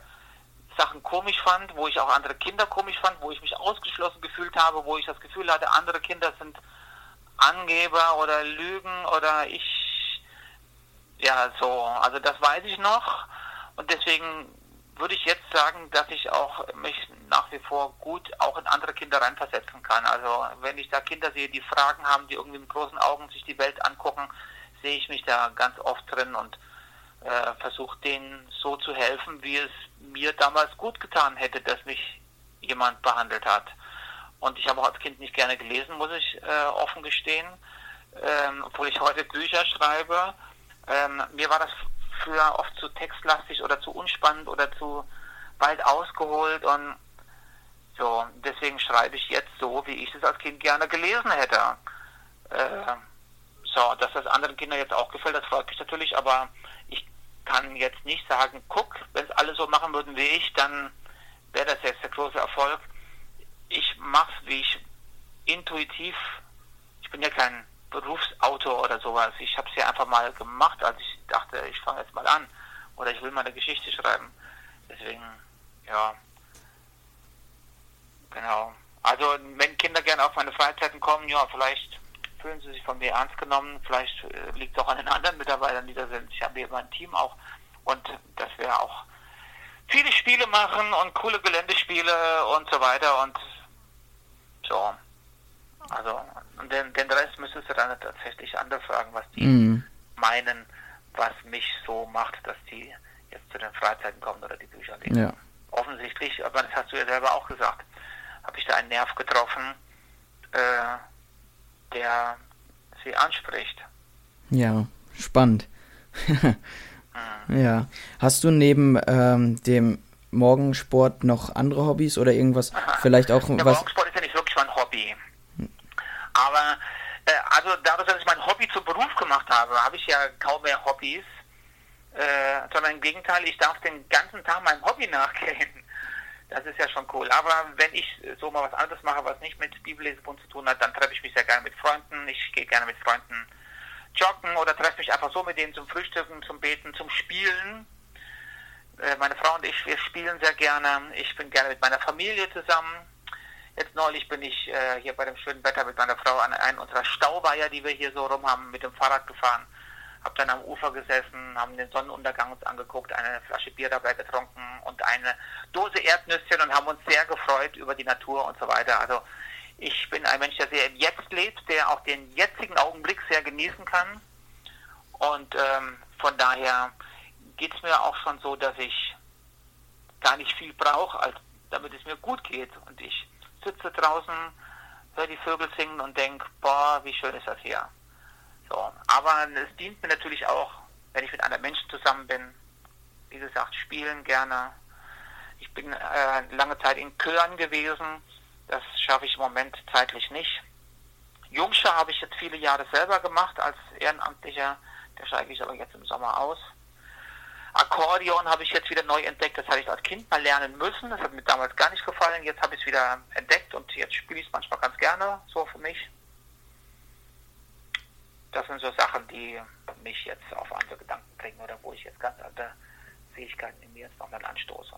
Sachen komisch fand, wo ich auch andere Kinder komisch fand, wo ich mich ausgeschlossen gefühlt habe, wo ich das Gefühl hatte, andere Kinder sind Angeber oder Lügen oder ich Ja, so, also das weiß ich noch. Und deswegen würde ich jetzt sagen, dass ich auch mich nach wie vor gut auch in andere Kinder reinversetzen kann. Also wenn ich da Kinder sehe, die Fragen haben, die irgendwie mit großen Augen sich die Welt angucken, sehe ich mich da ganz oft drin und äh, versuche denen so zu helfen, wie es mir damals gut getan hätte, dass mich jemand behandelt hat. Und ich habe auch als Kind nicht gerne gelesen, muss ich äh, offen gestehen, ähm, obwohl ich heute Bücher schreibe. Ähm, mir war das früher oft zu textlastig oder zu unspannend oder zu weit ausgeholt und so, deswegen schreibe ich jetzt so, wie ich es als Kind gerne gelesen hätte. Äh, so, dass das anderen Kindern jetzt auch gefällt, das freut mich natürlich, aber ich kann jetzt nicht sagen, guck, wenn es alle so machen würden wie ich, dann wäre das jetzt der große Erfolg. Ich mache es, wie ich intuitiv, ich bin ja kein Berufsautor oder sowas. Ich habe es ja einfach mal gemacht, als ich dachte, ich fange jetzt mal an oder ich will mal eine Geschichte schreiben. Deswegen, ja, genau. Also wenn Kinder gerne auf meine Freizeiten kommen, ja, vielleicht fühlen sie sich von mir ernst genommen. Vielleicht äh, liegt es auch an den anderen Mitarbeitern, die da sind. Ich habe hier mein Team auch und dass wir auch viele Spiele machen und coole Geländespiele und so weiter und so. Also, den, den Rest müsstest du dann tatsächlich andere fragen, was die mhm. meinen, was mich so macht, dass die jetzt zu den Freizeiten kommen oder die Bücher lesen. Ja. Offensichtlich, aber das hast du ja selber auch gesagt, habe ich da einen Nerv getroffen, äh, der sie anspricht. Ja, spannend. mhm. Ja. Hast du neben ähm, dem Morgensport noch andere Hobbys oder irgendwas? Vielleicht auch was. Morgensport ist ja nicht wirklich mein Hobby. Aber äh, also dadurch, dass ich mein Hobby zum Beruf gemacht habe, habe ich ja kaum mehr Hobbys. Äh, sondern im Gegenteil, ich darf den ganzen Tag meinem Hobby nachgehen. Das ist ja schon cool. Aber wenn ich so mal was anderes mache, was nicht mit Bibellesebund zu tun hat, dann treffe ich mich sehr gerne mit Freunden. Ich gehe gerne mit Freunden joggen oder treffe mich einfach so mit denen zum Frühstücken, zum Beten, zum Spielen. Äh, meine Frau und ich, wir spielen sehr gerne. Ich bin gerne mit meiner Familie zusammen. Jetzt neulich bin ich äh, hier bei dem schönen Wetter mit meiner Frau an einen unserer Stauweiher, die wir hier so rum haben, mit dem Fahrrad gefahren. Hab dann am Ufer gesessen, haben den Sonnenuntergang uns angeguckt, eine Flasche Bier dabei getrunken und eine Dose Erdnüsschen und haben uns sehr gefreut über die Natur und so weiter. Also ich bin ein Mensch, der sehr im Jetzt lebt, der auch den jetzigen Augenblick sehr genießen kann. Und ähm, von daher geht es mir auch schon so, dass ich gar nicht viel brauche, damit es mir gut geht. Und ich sitze draußen, höre die Vögel singen und denke, boah, wie schön ist das hier. So, aber es dient mir natürlich auch, wenn ich mit anderen Menschen zusammen bin. Wie gesagt, spielen gerne. Ich bin äh, lange Zeit in Chören gewesen. Das schaffe ich im Moment zeitlich nicht. Jungschar habe ich jetzt viele Jahre selber gemacht als Ehrenamtlicher. Der steige ich aber jetzt im Sommer aus. Akkordeon habe ich jetzt wieder neu entdeckt. Das hatte ich als Kind mal lernen müssen. Das hat mir damals gar nicht gefallen. Jetzt habe ich es wieder entdeckt und jetzt spiele ich es manchmal ganz gerne, so für mich. Das sind so Sachen, die mich jetzt auf andere Gedanken bringen oder wo ich jetzt ganz andere Fähigkeiten in mir jetzt nochmal anstoße.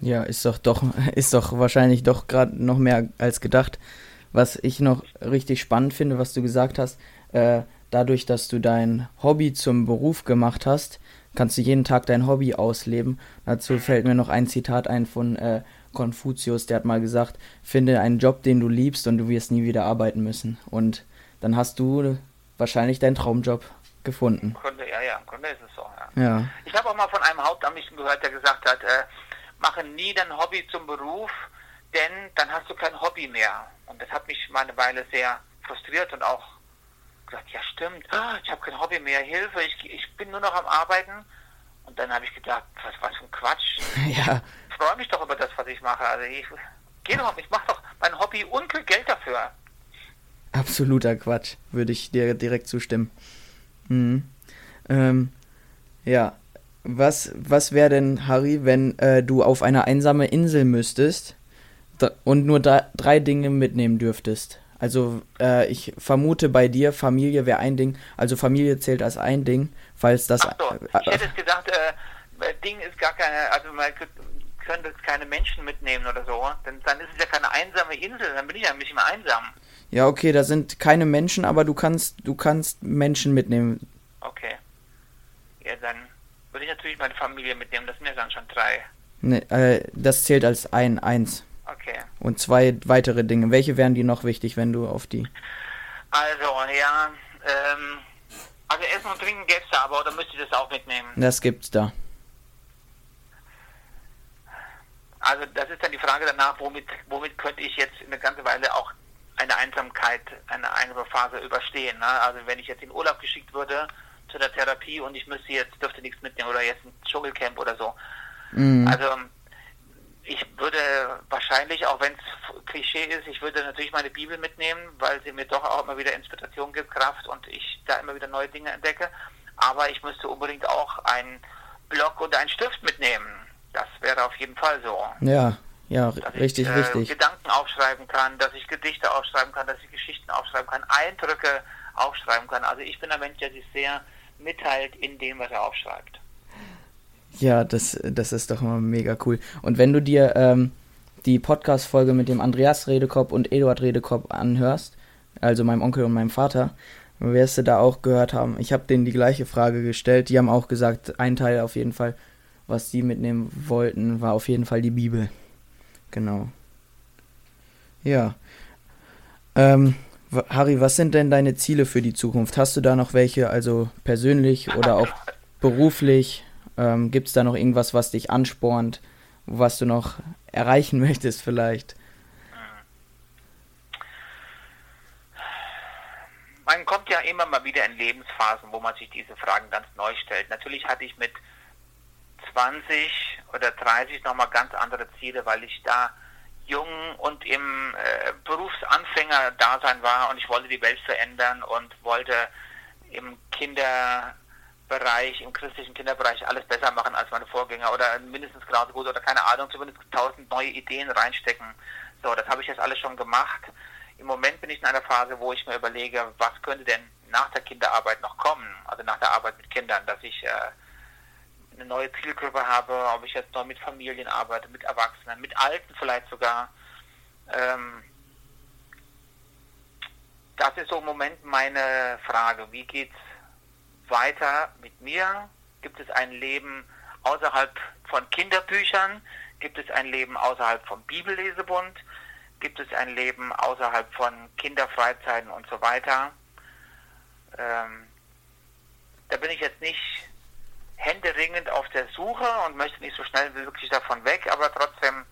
Ja, ist doch doch, ist doch wahrscheinlich doch gerade noch mehr als gedacht. Was ich noch richtig spannend finde, was du gesagt hast, äh, dadurch, dass du dein Hobby zum Beruf gemacht hast, kannst du jeden Tag dein Hobby ausleben. Dazu fällt mir noch ein Zitat ein von äh, Konfuzius, der hat mal gesagt, finde einen Job, den du liebst und du wirst nie wieder arbeiten müssen. Und dann hast du wahrscheinlich deinen Traumjob gefunden. Kunde, ja, ja, Kunde ist es so. Ja. ja. Ich habe auch mal von einem Hauptamtlichen gehört, der gesagt hat, äh, mache nie dein Hobby zum Beruf, denn dann hast du kein Hobby mehr. Und das hat mich mal eine Weile sehr frustriert und auch gesagt, ja stimmt, ah, ich habe kein Hobby mehr, Hilfe, ich, ich bin nur noch am Arbeiten. Und dann habe ich gedacht, was, was für ein Quatsch. Ja. Ich freue mich doch über das, was ich mache. Also ich gehe doch, ich mache doch mein Hobby und kriege Geld dafür. Absoluter Quatsch, würde ich dir direkt zustimmen. Mhm. Ähm, ja, was, was wäre denn, Harry, wenn äh, du auf eine einsame Insel müsstest und nur drei Dinge mitnehmen dürftest? Also äh, ich vermute bei dir, Familie wäre ein Ding. Also Familie zählt als ein Ding, falls das... Ach so, äh, ich hätte es gedacht, äh, Ding ist gar keine, also man könnte keine Menschen mitnehmen oder so. Denn dann ist es ja keine einsame Insel, dann bin ich ja ein bisschen einsam. Ja, okay, da sind keine Menschen, aber du kannst, du kannst Menschen mitnehmen. Okay. würde ich natürlich meine Familie mitnehmen. Das sind ja dann schon drei. Ne, äh, das zählt als ein Eins. Okay. Und zwei weitere Dinge. Welche wären die noch wichtig, wenn du auf die. Also, ja, ähm, also Essen und Trinken gäbe es da, aber oder müsste ich das auch mitnehmen? Das gibt's da. Also das ist dann die Frage danach, womit, womit könnte ich jetzt eine ganze Weile auch eine Einsamkeit, eine Einsamphase überstehen. Ne? Also wenn ich jetzt in Urlaub geschickt würde zu der Therapie und ich müsste jetzt, dürfte nichts mitnehmen oder jetzt ein Dschungelcamp oder so. Mhm. Also ich würde wahrscheinlich, auch wenn es Klischee ist, ich würde natürlich meine Bibel mitnehmen, weil sie mir doch auch immer wieder Inspiration gibt, Kraft und ich da immer wieder neue Dinge entdecke. Aber ich müsste unbedingt auch einen Block und einen Stift mitnehmen. Das wäre auf jeden Fall so. Ja, ja, dass richtig, ich, äh, richtig. Gedanken aufschreiben kann, dass ich Gedichte aufschreiben kann, dass ich Geschichten aufschreiben kann, Eindrücke aufschreiben kann. Also ich bin ein Mensch, der sich sehr mitteilt in dem, was er aufschreibt. Ja, das, das ist doch immer mega cool. Und wenn du dir ähm, die Podcast-Folge mit dem Andreas Redekopp und Eduard Redekopp anhörst, also meinem Onkel und meinem Vater, wirst du da auch gehört haben. Ich habe denen die gleiche Frage gestellt. Die haben auch gesagt, ein Teil auf jeden Fall, was sie mitnehmen wollten, war auf jeden Fall die Bibel. Genau. Ja. Ähm, Harry, was sind denn deine Ziele für die Zukunft? Hast du da noch welche, also persönlich oder auch beruflich? Ähm, Gibt es da noch irgendwas, was dich anspornt, was du noch erreichen möchtest vielleicht? Man kommt ja immer mal wieder in Lebensphasen, wo man sich diese Fragen ganz neu stellt. Natürlich hatte ich mit 20 oder 30 nochmal ganz andere Ziele, weil ich da jung und im äh, Berufsanfänger-Dasein war und ich wollte die Welt verändern und wollte im Kinderbereich, im christlichen Kinderbereich alles besser machen als meine Vorgänger oder mindestens genauso gut oder keine Ahnung, zumindest tausend neue Ideen reinstecken. So, das habe ich jetzt alles schon gemacht. Im Moment bin ich in einer Phase, wo ich mir überlege, was könnte denn nach der Kinderarbeit noch kommen, also nach der Arbeit mit Kindern, dass ich äh, eine neue Zielgruppe habe, ob ich jetzt neu mit Familien arbeite, mit Erwachsenen, mit Alten vielleicht sogar. Ähm, das ist so im Moment meine Frage. Wie geht's weiter mit mir? Gibt es ein Leben außerhalb von Kinderbüchern? Gibt es ein Leben außerhalb vom Bibellesebund? Gibt es ein Leben außerhalb von Kinderfreizeiten und so weiter? Ähm, da bin ich jetzt nicht händeringend auf der Suche und möchte nicht so schnell wie möglich davon weg, aber trotzdem,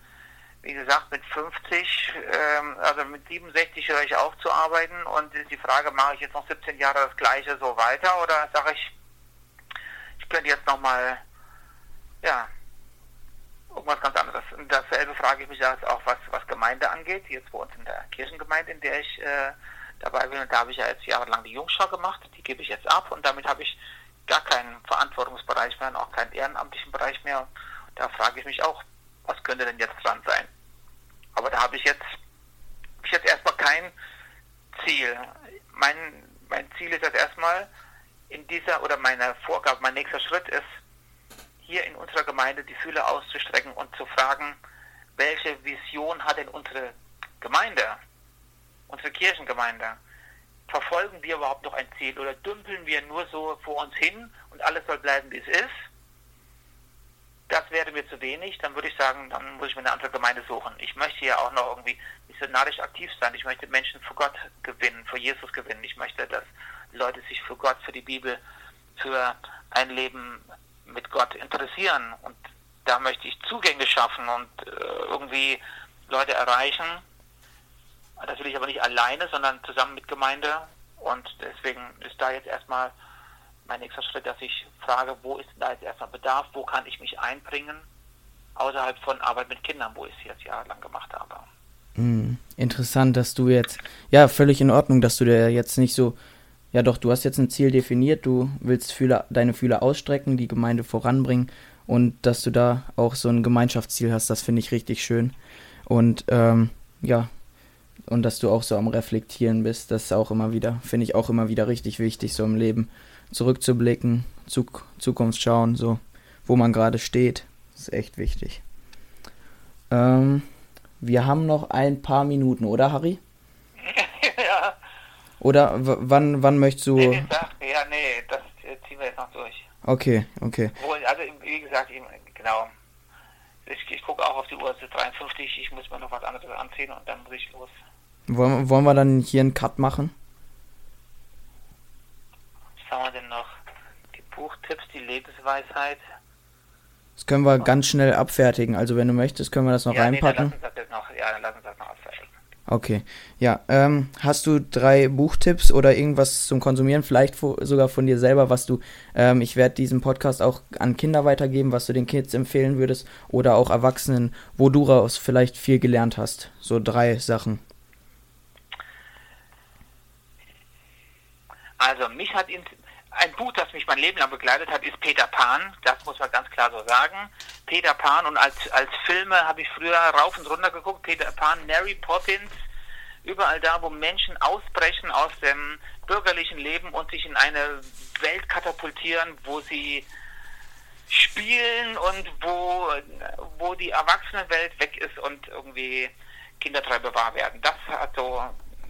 wie gesagt, mit 50, ähm, also mit 67 höre ich auf zu arbeiten und ist die Frage, mache ich jetzt noch 17 Jahre das Gleiche so weiter oder sage ich, ich könnte jetzt nochmal, ja, irgendwas ganz anderes. Und dasselbe frage ich mich jetzt auch, was, was Gemeinde angeht, jetzt bei uns in der Kirchengemeinde, in der ich äh, dabei bin. Und da habe ich ja jetzt jahrelang die Jungschau gemacht, die gebe ich jetzt ab und damit habe ich gar keinen Verantwortungsbereich mehr und auch keinen ehrenamtlichen Bereich mehr. Da frage ich mich auch, was könnte denn jetzt dran sein? Aber da habe ich jetzt, hab ich jetzt erstmal kein Ziel. Mein, mein Ziel ist jetzt erstmal in dieser, oder meine Vorgabe, mein nächster Schritt ist, hier in unserer Gemeinde die Fühler auszustrecken und zu fragen, welche Vision hat denn unsere Gemeinde, unsere Kirchengemeinde? Verfolgen wir überhaupt noch ein Ziel oder dümpeln wir nur so vor uns hin und alles soll bleiben, wie es ist? Das wäre mir zu wenig, dann würde ich sagen, dann muss ich mir eine andere Gemeinde suchen. Ich möchte ja auch noch irgendwie missionarisch aktiv sein. Ich möchte Menschen für Gott gewinnen, für Jesus gewinnen. Ich möchte, dass Leute sich für Gott, für die Bibel, für ein Leben mit Gott interessieren. Und da möchte ich Zugänge schaffen und äh, irgendwie Leute erreichen. Das will ich aber nicht alleine, sondern zusammen mit Gemeinde. Und deswegen ist da jetzt erstmal mein nächster Schritt, dass ich frage, wo ist da jetzt erstmal Bedarf, wo kann ich mich einbringen, außerhalb von Arbeit mit Kindern, wo ich es jetzt jahrelang gemacht habe. Hm, interessant, dass du jetzt, ja, völlig in Ordnung, dass du dir jetzt nicht so, ja doch, du hast jetzt ein Ziel definiert, du willst Fühler, deine Fühler ausstrecken, die Gemeinde voranbringen und dass du da auch so ein Gemeinschaftsziel hast, das finde ich richtig schön. Und ähm, ja, und dass du auch so am Reflektieren bist, das auch immer wieder, finde ich auch immer wieder richtig wichtig, so im Leben zurückzublicken, Zuk Zukunft schauen, so wo man gerade steht. Das ist echt wichtig. Ähm, wir haben noch ein paar Minuten, oder Harry? ja, Oder wann, wann möchtest du. nee, sag, ja, nee, das äh, ziehen wir jetzt noch durch. Okay, okay. Wo, also wie gesagt, genau. Ich, ich gucke auch auf die Uhr, es ist 53, ich muss mir noch was anderes anziehen und dann muss ich los. Wollen, wollen wir dann hier einen Cut machen? Haben wir denn noch? Die Buchtipps, die Lebensweisheit. Das können wir ganz schnell abfertigen. Also wenn du möchtest, können wir das noch ja, reinpacken. Nee, dann lass uns das noch, ja, dann lass uns das noch abfertigen. Okay. Ja, ähm, hast du drei Buchtipps oder irgendwas zum Konsumieren, vielleicht sogar von dir selber, was du, ähm, ich werde diesen Podcast auch an Kinder weitergeben, was du den Kids empfehlen würdest oder auch Erwachsenen, wo du raus vielleicht viel gelernt hast. So drei Sachen. Also mich hat ein Buch, das mich mein Leben lang begleitet hat, ist Peter Pan. Das muss man ganz klar so sagen. Peter Pan und als, als Filme habe ich früher rauf und runter geguckt. Peter Pan, Mary Poppins, überall da, wo Menschen ausbrechen aus dem bürgerlichen Leben und sich in eine Welt katapultieren, wo sie spielen und wo, wo die Erwachsenenwelt weg ist und irgendwie Kindertreiber wahr werden. Das hat so,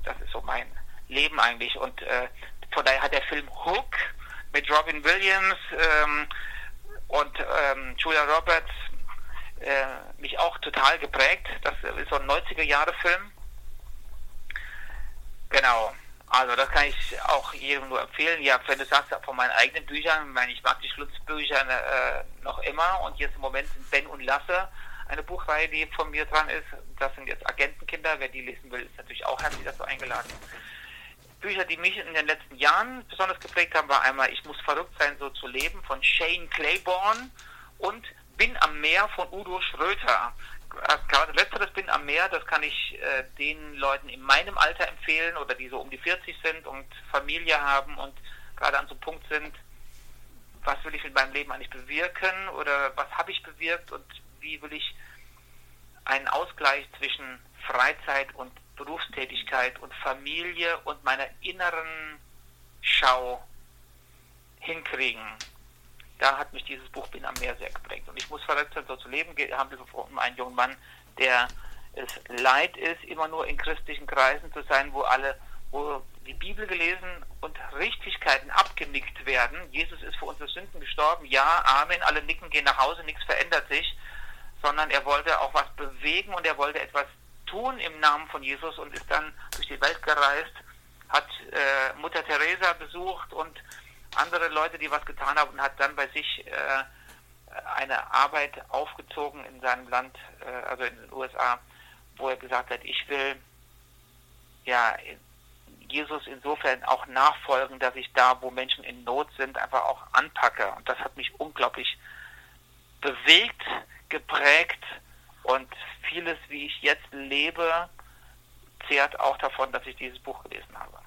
das ist so mein Leben eigentlich. Und äh, von daher hat der Film Hook mit Robin Williams ähm, und ähm, Julia Roberts äh, mich auch total geprägt. Das ist so ein 90er-Jahre-Film. Genau. Also das kann ich auch jedem nur empfehlen. Ja, wenn du sagst, von meinen eigenen Büchern, ich meine, ich mag die Schlutzbücher äh, noch immer und jetzt im Moment sind Ben und Lasse eine Buchreihe, die von mir dran ist. Das sind jetzt Agentenkinder. Wer die lesen will, ist natürlich auch herzlich dazu eingeladen. Bücher, die mich in den letzten Jahren besonders geprägt haben, war einmal Ich muss verrückt sein, so zu leben von Shane Claiborne und Bin am Meer von Udo Schröter. Gerade letzteres Bin am Meer, das kann ich äh, den Leuten in meinem Alter empfehlen oder die so um die 40 sind und Familie haben und gerade an so einem Punkt sind, was will ich mit meinem Leben eigentlich bewirken oder was habe ich bewirkt und wie will ich einen Ausgleich zwischen Freizeit und Berufstätigkeit und Familie und meiner inneren Schau hinkriegen. Da hat mich dieses Buch Bin am Meer sehr geprägt. Und ich muss verrückt sein, so zu leben. Wir haben einen jungen Mann, der es leid ist, immer nur in christlichen Kreisen zu sein, wo alle, wo die Bibel gelesen und Richtigkeiten abgenickt werden. Jesus ist für unsere Sünden gestorben. Ja, Amen. Alle nicken, gehen nach Hause, nichts verändert sich. Sondern er wollte auch was bewegen und er wollte etwas tun im Namen von Jesus und ist dann durch die Welt gereist, hat äh, Mutter Teresa besucht und andere Leute, die was getan haben und hat dann bei sich äh, eine Arbeit aufgezogen in seinem Land, äh, also in den USA, wo er gesagt hat, ich will ja Jesus insofern auch nachfolgen, dass ich da, wo Menschen in Not sind, einfach auch anpacke. Und das hat mich unglaublich bewegt, geprägt und vieles, wie ich jetzt lebe, zehrt auch davon, dass ich dieses Buch gelesen habe.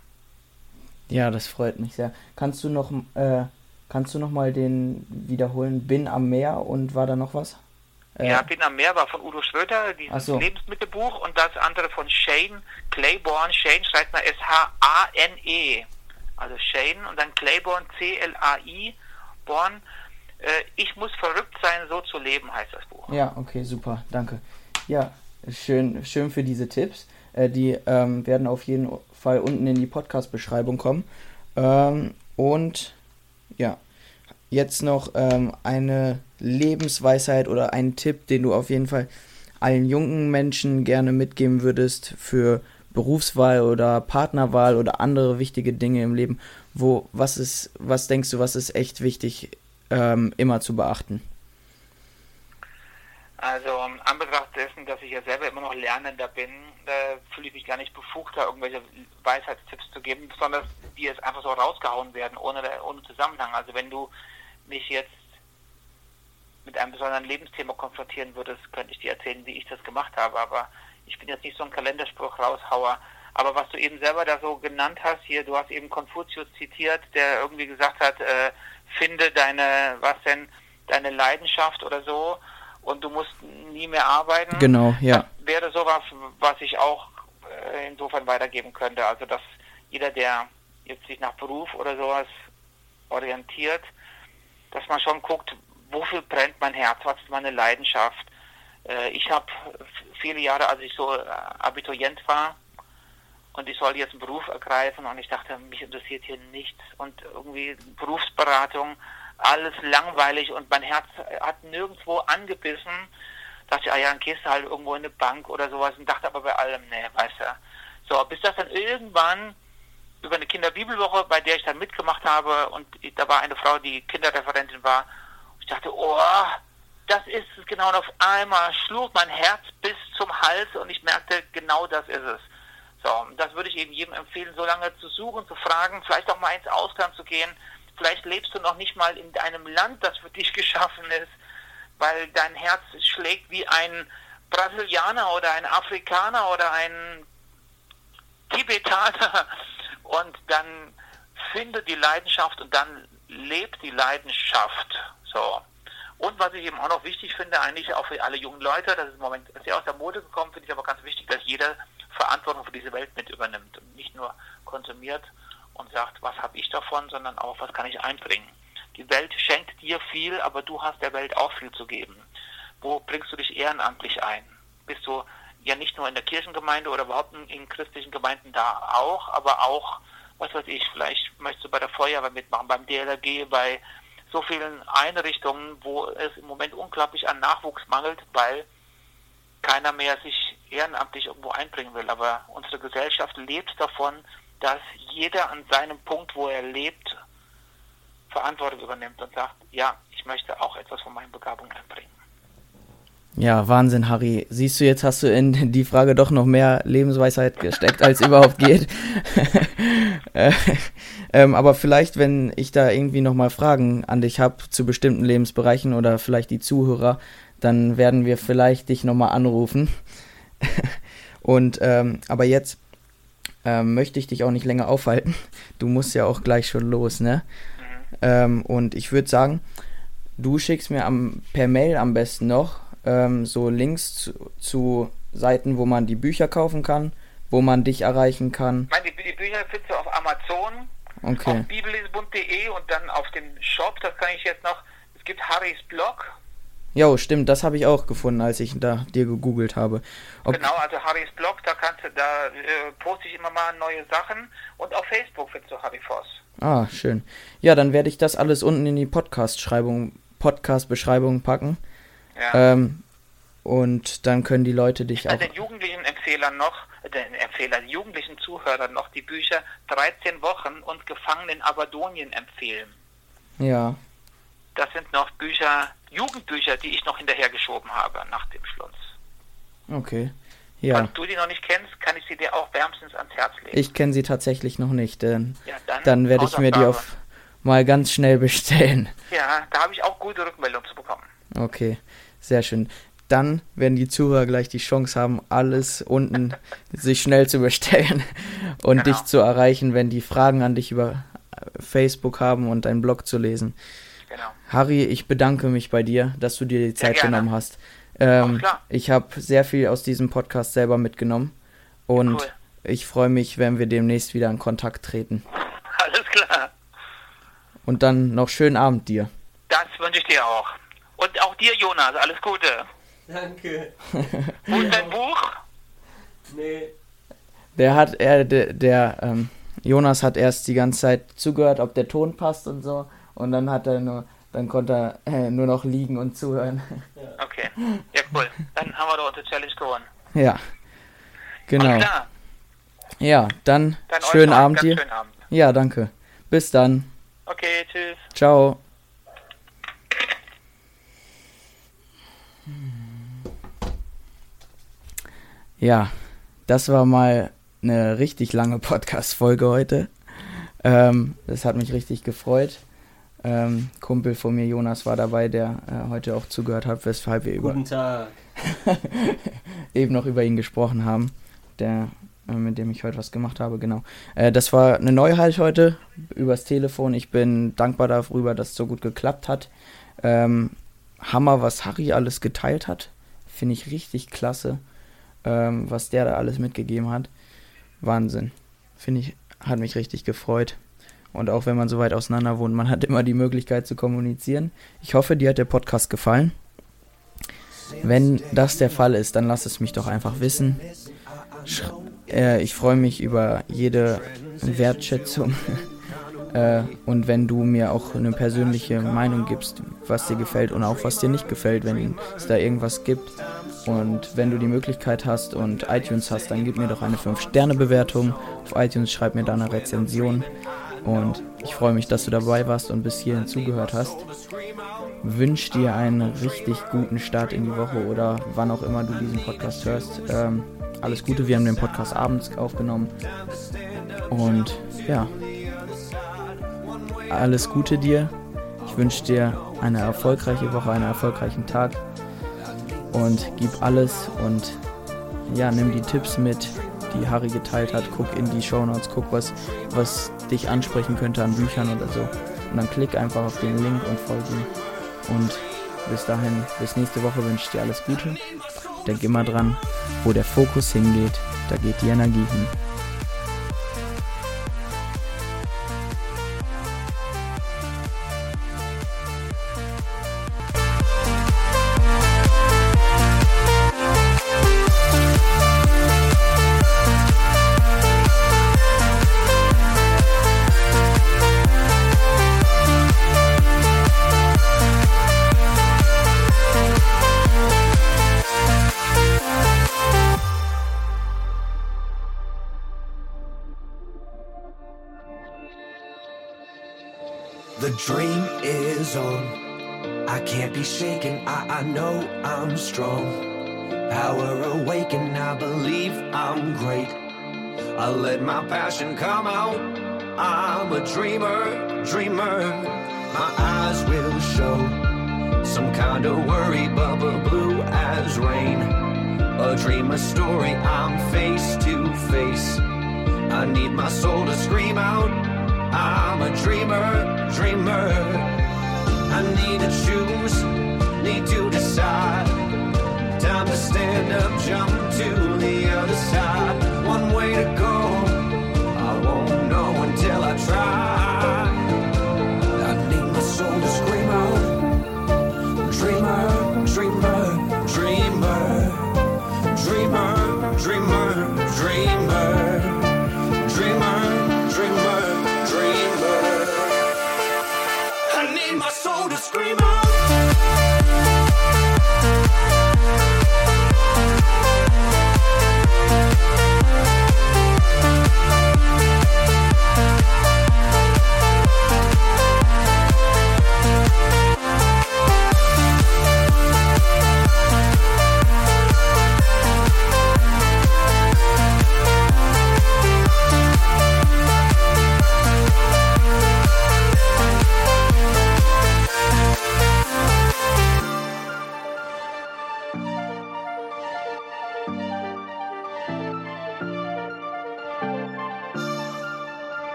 Ja, das freut mich sehr. Kannst du noch, äh, kannst du noch mal den wiederholen? Bin am Meer und war da noch was? Äh, ja, Bin am Meer war von Udo Schröter, dieses so. Lebensmittelbuch und das andere von Shane Claiborne. Shane schreibt mal S-H-A-N-E. Also Shane und dann Claiborne C-L-A-I. Born. Äh, ich muss verrückt sein, so zu leben, heißt das Buch. Ja, okay, super, danke. Ja, schön, schön für diese Tipps. Äh, die ähm, werden auf jeden Fall unten in die Podcast-Beschreibung kommen. Ähm, und ja, jetzt noch ähm, eine Lebensweisheit oder einen Tipp, den du auf jeden Fall allen jungen Menschen gerne mitgeben würdest für Berufswahl oder Partnerwahl oder andere wichtige Dinge im Leben. Wo, was ist, was denkst du, was ist echt wichtig, ähm, immer zu beachten? Also um, an Betracht dessen, dass ich ja selber immer noch Lernender bin, äh, fühle ich mich gar nicht befugt, da irgendwelche Weisheitstipps zu geben, besonders die jetzt einfach so rausgehauen werden, ohne, ohne Zusammenhang. Also wenn du mich jetzt mit einem besonderen Lebensthema konfrontieren würdest, könnte ich dir erzählen, wie ich das gemacht habe, aber ich bin jetzt nicht so ein Kalenderspruch raushauer. Aber was du eben selber da so genannt hast, hier, du hast eben Konfuzius zitiert, der irgendwie gesagt hat, äh, finde deine, was denn, deine Leidenschaft oder so und du musst nie mehr arbeiten. Genau, ja. Das wäre sowas, was ich auch äh, insofern weitergeben könnte. Also dass jeder, der jetzt sich nach Beruf oder sowas orientiert, dass man schon guckt, wofür brennt mein Herz, was ist meine Leidenschaft. Äh, ich habe viele Jahre, als ich so äh, Abiturient war, und ich soll jetzt einen Beruf ergreifen und ich dachte, mich interessiert hier nichts und irgendwie Berufsberatung alles langweilig und mein Herz hat nirgendwo angebissen. Dachte ich, ah ja, dann gehst du halt irgendwo in eine Bank oder sowas und dachte aber bei allem, nee, weißt du. So, bis das dann irgendwann über eine Kinderbibelwoche, bei der ich dann mitgemacht habe und da war eine Frau, die Kinderreferentin war. Ich dachte, oh, das ist es genau. Und auf einmal schlug mein Herz bis zum Hals und ich merkte, genau das ist es. So, das würde ich eben jedem empfehlen, so lange zu suchen, zu fragen, vielleicht auch mal ins Ausland zu gehen. Vielleicht lebst du noch nicht mal in einem Land, das für dich geschaffen ist, weil dein Herz schlägt wie ein Brasilianer oder ein Afrikaner oder ein Tibetaner und dann finde die Leidenschaft und dann lebt die Leidenschaft. So. Und was ich eben auch noch wichtig finde, eigentlich auch für alle jungen Leute, das ist im Moment sehr aus der Mode gekommen, finde ich aber ganz wichtig, dass jeder Verantwortung für diese Welt mit übernimmt und nicht nur konsumiert und sagt, was habe ich davon, sondern auch, was kann ich einbringen. Die Welt schenkt dir viel, aber du hast der Welt auch viel zu geben. Wo bringst du dich ehrenamtlich ein? Bist du ja nicht nur in der Kirchengemeinde oder überhaupt in christlichen Gemeinden da auch, aber auch, was weiß ich, vielleicht möchtest du bei der Feuerwehr mitmachen, beim DLRG, bei so vielen Einrichtungen, wo es im Moment unglaublich an Nachwuchs mangelt, weil keiner mehr sich ehrenamtlich irgendwo einbringen will. Aber unsere Gesellschaft lebt davon, dass jeder an seinem Punkt, wo er lebt, Verantwortung übernimmt und sagt, ja, ich möchte auch etwas von meinen Begabungen einbringen. Ja, Wahnsinn, Harry. Siehst du, jetzt hast du in die Frage doch noch mehr Lebensweisheit gesteckt, als überhaupt geht. äh, ähm, aber vielleicht, wenn ich da irgendwie nochmal Fragen an dich habe zu bestimmten Lebensbereichen oder vielleicht die Zuhörer, dann werden wir vielleicht dich nochmal anrufen. Und ähm, aber jetzt ähm, möchte ich dich auch nicht länger aufhalten. Du musst ja auch gleich schon los, ne? Mhm. Ähm, und ich würde sagen, du schickst mir am, per Mail am besten noch ähm, so Links zu, zu, Seiten, wo man die Bücher kaufen kann, wo man dich erreichen kann. Ich meine, die, die Bücher findest du auf Amazon, okay. auf bibellesebund.de und dann auf dem Shop, das kann ich jetzt noch, es gibt Harrys Blog, Jo, stimmt, das habe ich auch gefunden, als ich da dir gegoogelt habe. Ob genau, also Harrys Blog, da kannst da äh, poste ich immer mal neue Sachen und auf Facebook findest du Harry Voss. Ah, schön. Ja, dann werde ich das alles unten in die Podcast-Beschreibung Podcast packen. Ja. Ähm, und dann können die Leute dich ich auch. den jugendlichen Empfehlern noch, den Empfehlern, jugendlichen Zuhörern noch die Bücher 13 Wochen und Gefangen in Abadonien empfehlen. Ja. Das sind noch Bücher, Jugendbücher, die ich noch hinterhergeschoben habe nach dem Schluss. Okay. Ja. Falls du die noch nicht kennst, kann ich sie dir auch wärmstens ans Herz legen. Ich kenne sie tatsächlich noch nicht, denn ja, dann, dann werde ich mir die auf mal ganz schnell bestellen. Ja, da habe ich auch gute Rückmeldungen zu bekommen. Okay, sehr schön. Dann werden die Zuhörer gleich die Chance haben, alles unten sich schnell zu bestellen und genau. dich zu erreichen, wenn die Fragen an dich über Facebook haben und deinen Blog zu lesen. Genau. Harry, ich bedanke mich bei dir, dass du dir die Zeit genommen hast. Ähm, ich habe sehr viel aus diesem Podcast selber mitgenommen und cool. ich freue mich, wenn wir demnächst wieder in Kontakt treten. Alles klar. Und dann noch schönen Abend dir. Das wünsche ich dir auch. Und auch dir, Jonas, alles Gute. Danke. Und dein Buch? Nee. Der hat, er, der, der ähm, Jonas hat erst die ganze Zeit zugehört, ob der Ton passt und so. Und dann hat er nur, dann konnte er äh, nur noch liegen und zuhören. Okay. Ja, cool. Dann haben wir doch unsere Challenge gewonnen. Ja. Genau. Ja, dann, dann schönen Abend dir. Schönen Abend. Ja, danke. Bis dann. Okay, tschüss. Ciao. Ja, das war mal eine richtig lange Podcast-Folge heute. Ähm, das hat mich richtig gefreut. Ähm, Kumpel von mir, Jonas, war dabei, der äh, heute auch zugehört hat, weshalb wir über eben noch über ihn gesprochen haben, der äh, mit dem ich heute was gemacht habe, genau. Äh, das war eine Neuheit heute übers Telefon. Ich bin dankbar darüber, dass es so gut geklappt hat. Ähm, Hammer, was Harry alles geteilt hat. Finde ich richtig klasse, ähm, was der da alles mitgegeben hat. Wahnsinn. Finde ich, hat mich richtig gefreut. Und auch wenn man so weit auseinander wohnt, man hat immer die Möglichkeit zu kommunizieren. Ich hoffe, dir hat der Podcast gefallen. Wenn das der Fall ist, dann lass es mich doch einfach wissen. Sch äh, ich freue mich über jede Wertschätzung Äh, und wenn du mir auch eine persönliche Meinung gibst, was dir gefällt und auch was dir nicht gefällt, wenn es da irgendwas gibt. Und wenn du die Möglichkeit hast und iTunes hast, dann gib mir doch eine 5-Sterne-Bewertung. Auf iTunes schreib mir da eine Rezension. Und ich freue mich, dass du dabei warst und bis hierhin zugehört hast. Wünsche dir einen richtig guten Start in die Woche oder wann auch immer du diesen Podcast hörst. Ähm, alles Gute, wir haben den Podcast abends aufgenommen. Und ja, alles Gute dir. Ich wünsche dir eine erfolgreiche Woche, einen erfolgreichen Tag. Und gib alles und ja, nimm die Tipps mit, die Harry geteilt hat. Guck in die Show Notes, guck, was, was dich ansprechen könnte an Büchern oder so. Und dann klick einfach auf den Link und folge ihm. Und bis dahin, bis nächste Woche wünsche ich dir alles Gute. Denk immer dran, wo der Fokus hingeht, da geht die Energie hin. Be shaken. I, I know I'm strong. Power awaken. I believe I'm great. I let my passion come out. I'm a dreamer, dreamer. My eyes will show some kind of worry, bubble blue as rain. A dream, a story. I'm face to face. I need my soul to scream out. I'm a dreamer, dreamer. I need to choose, need to decide. Time to stand up, jump to the other side. One way to go, I won't know until I try. I need my soul to scream out. Dreamer, dreamer, dreamer, dreamer, dreamer, dreamer. dreamer.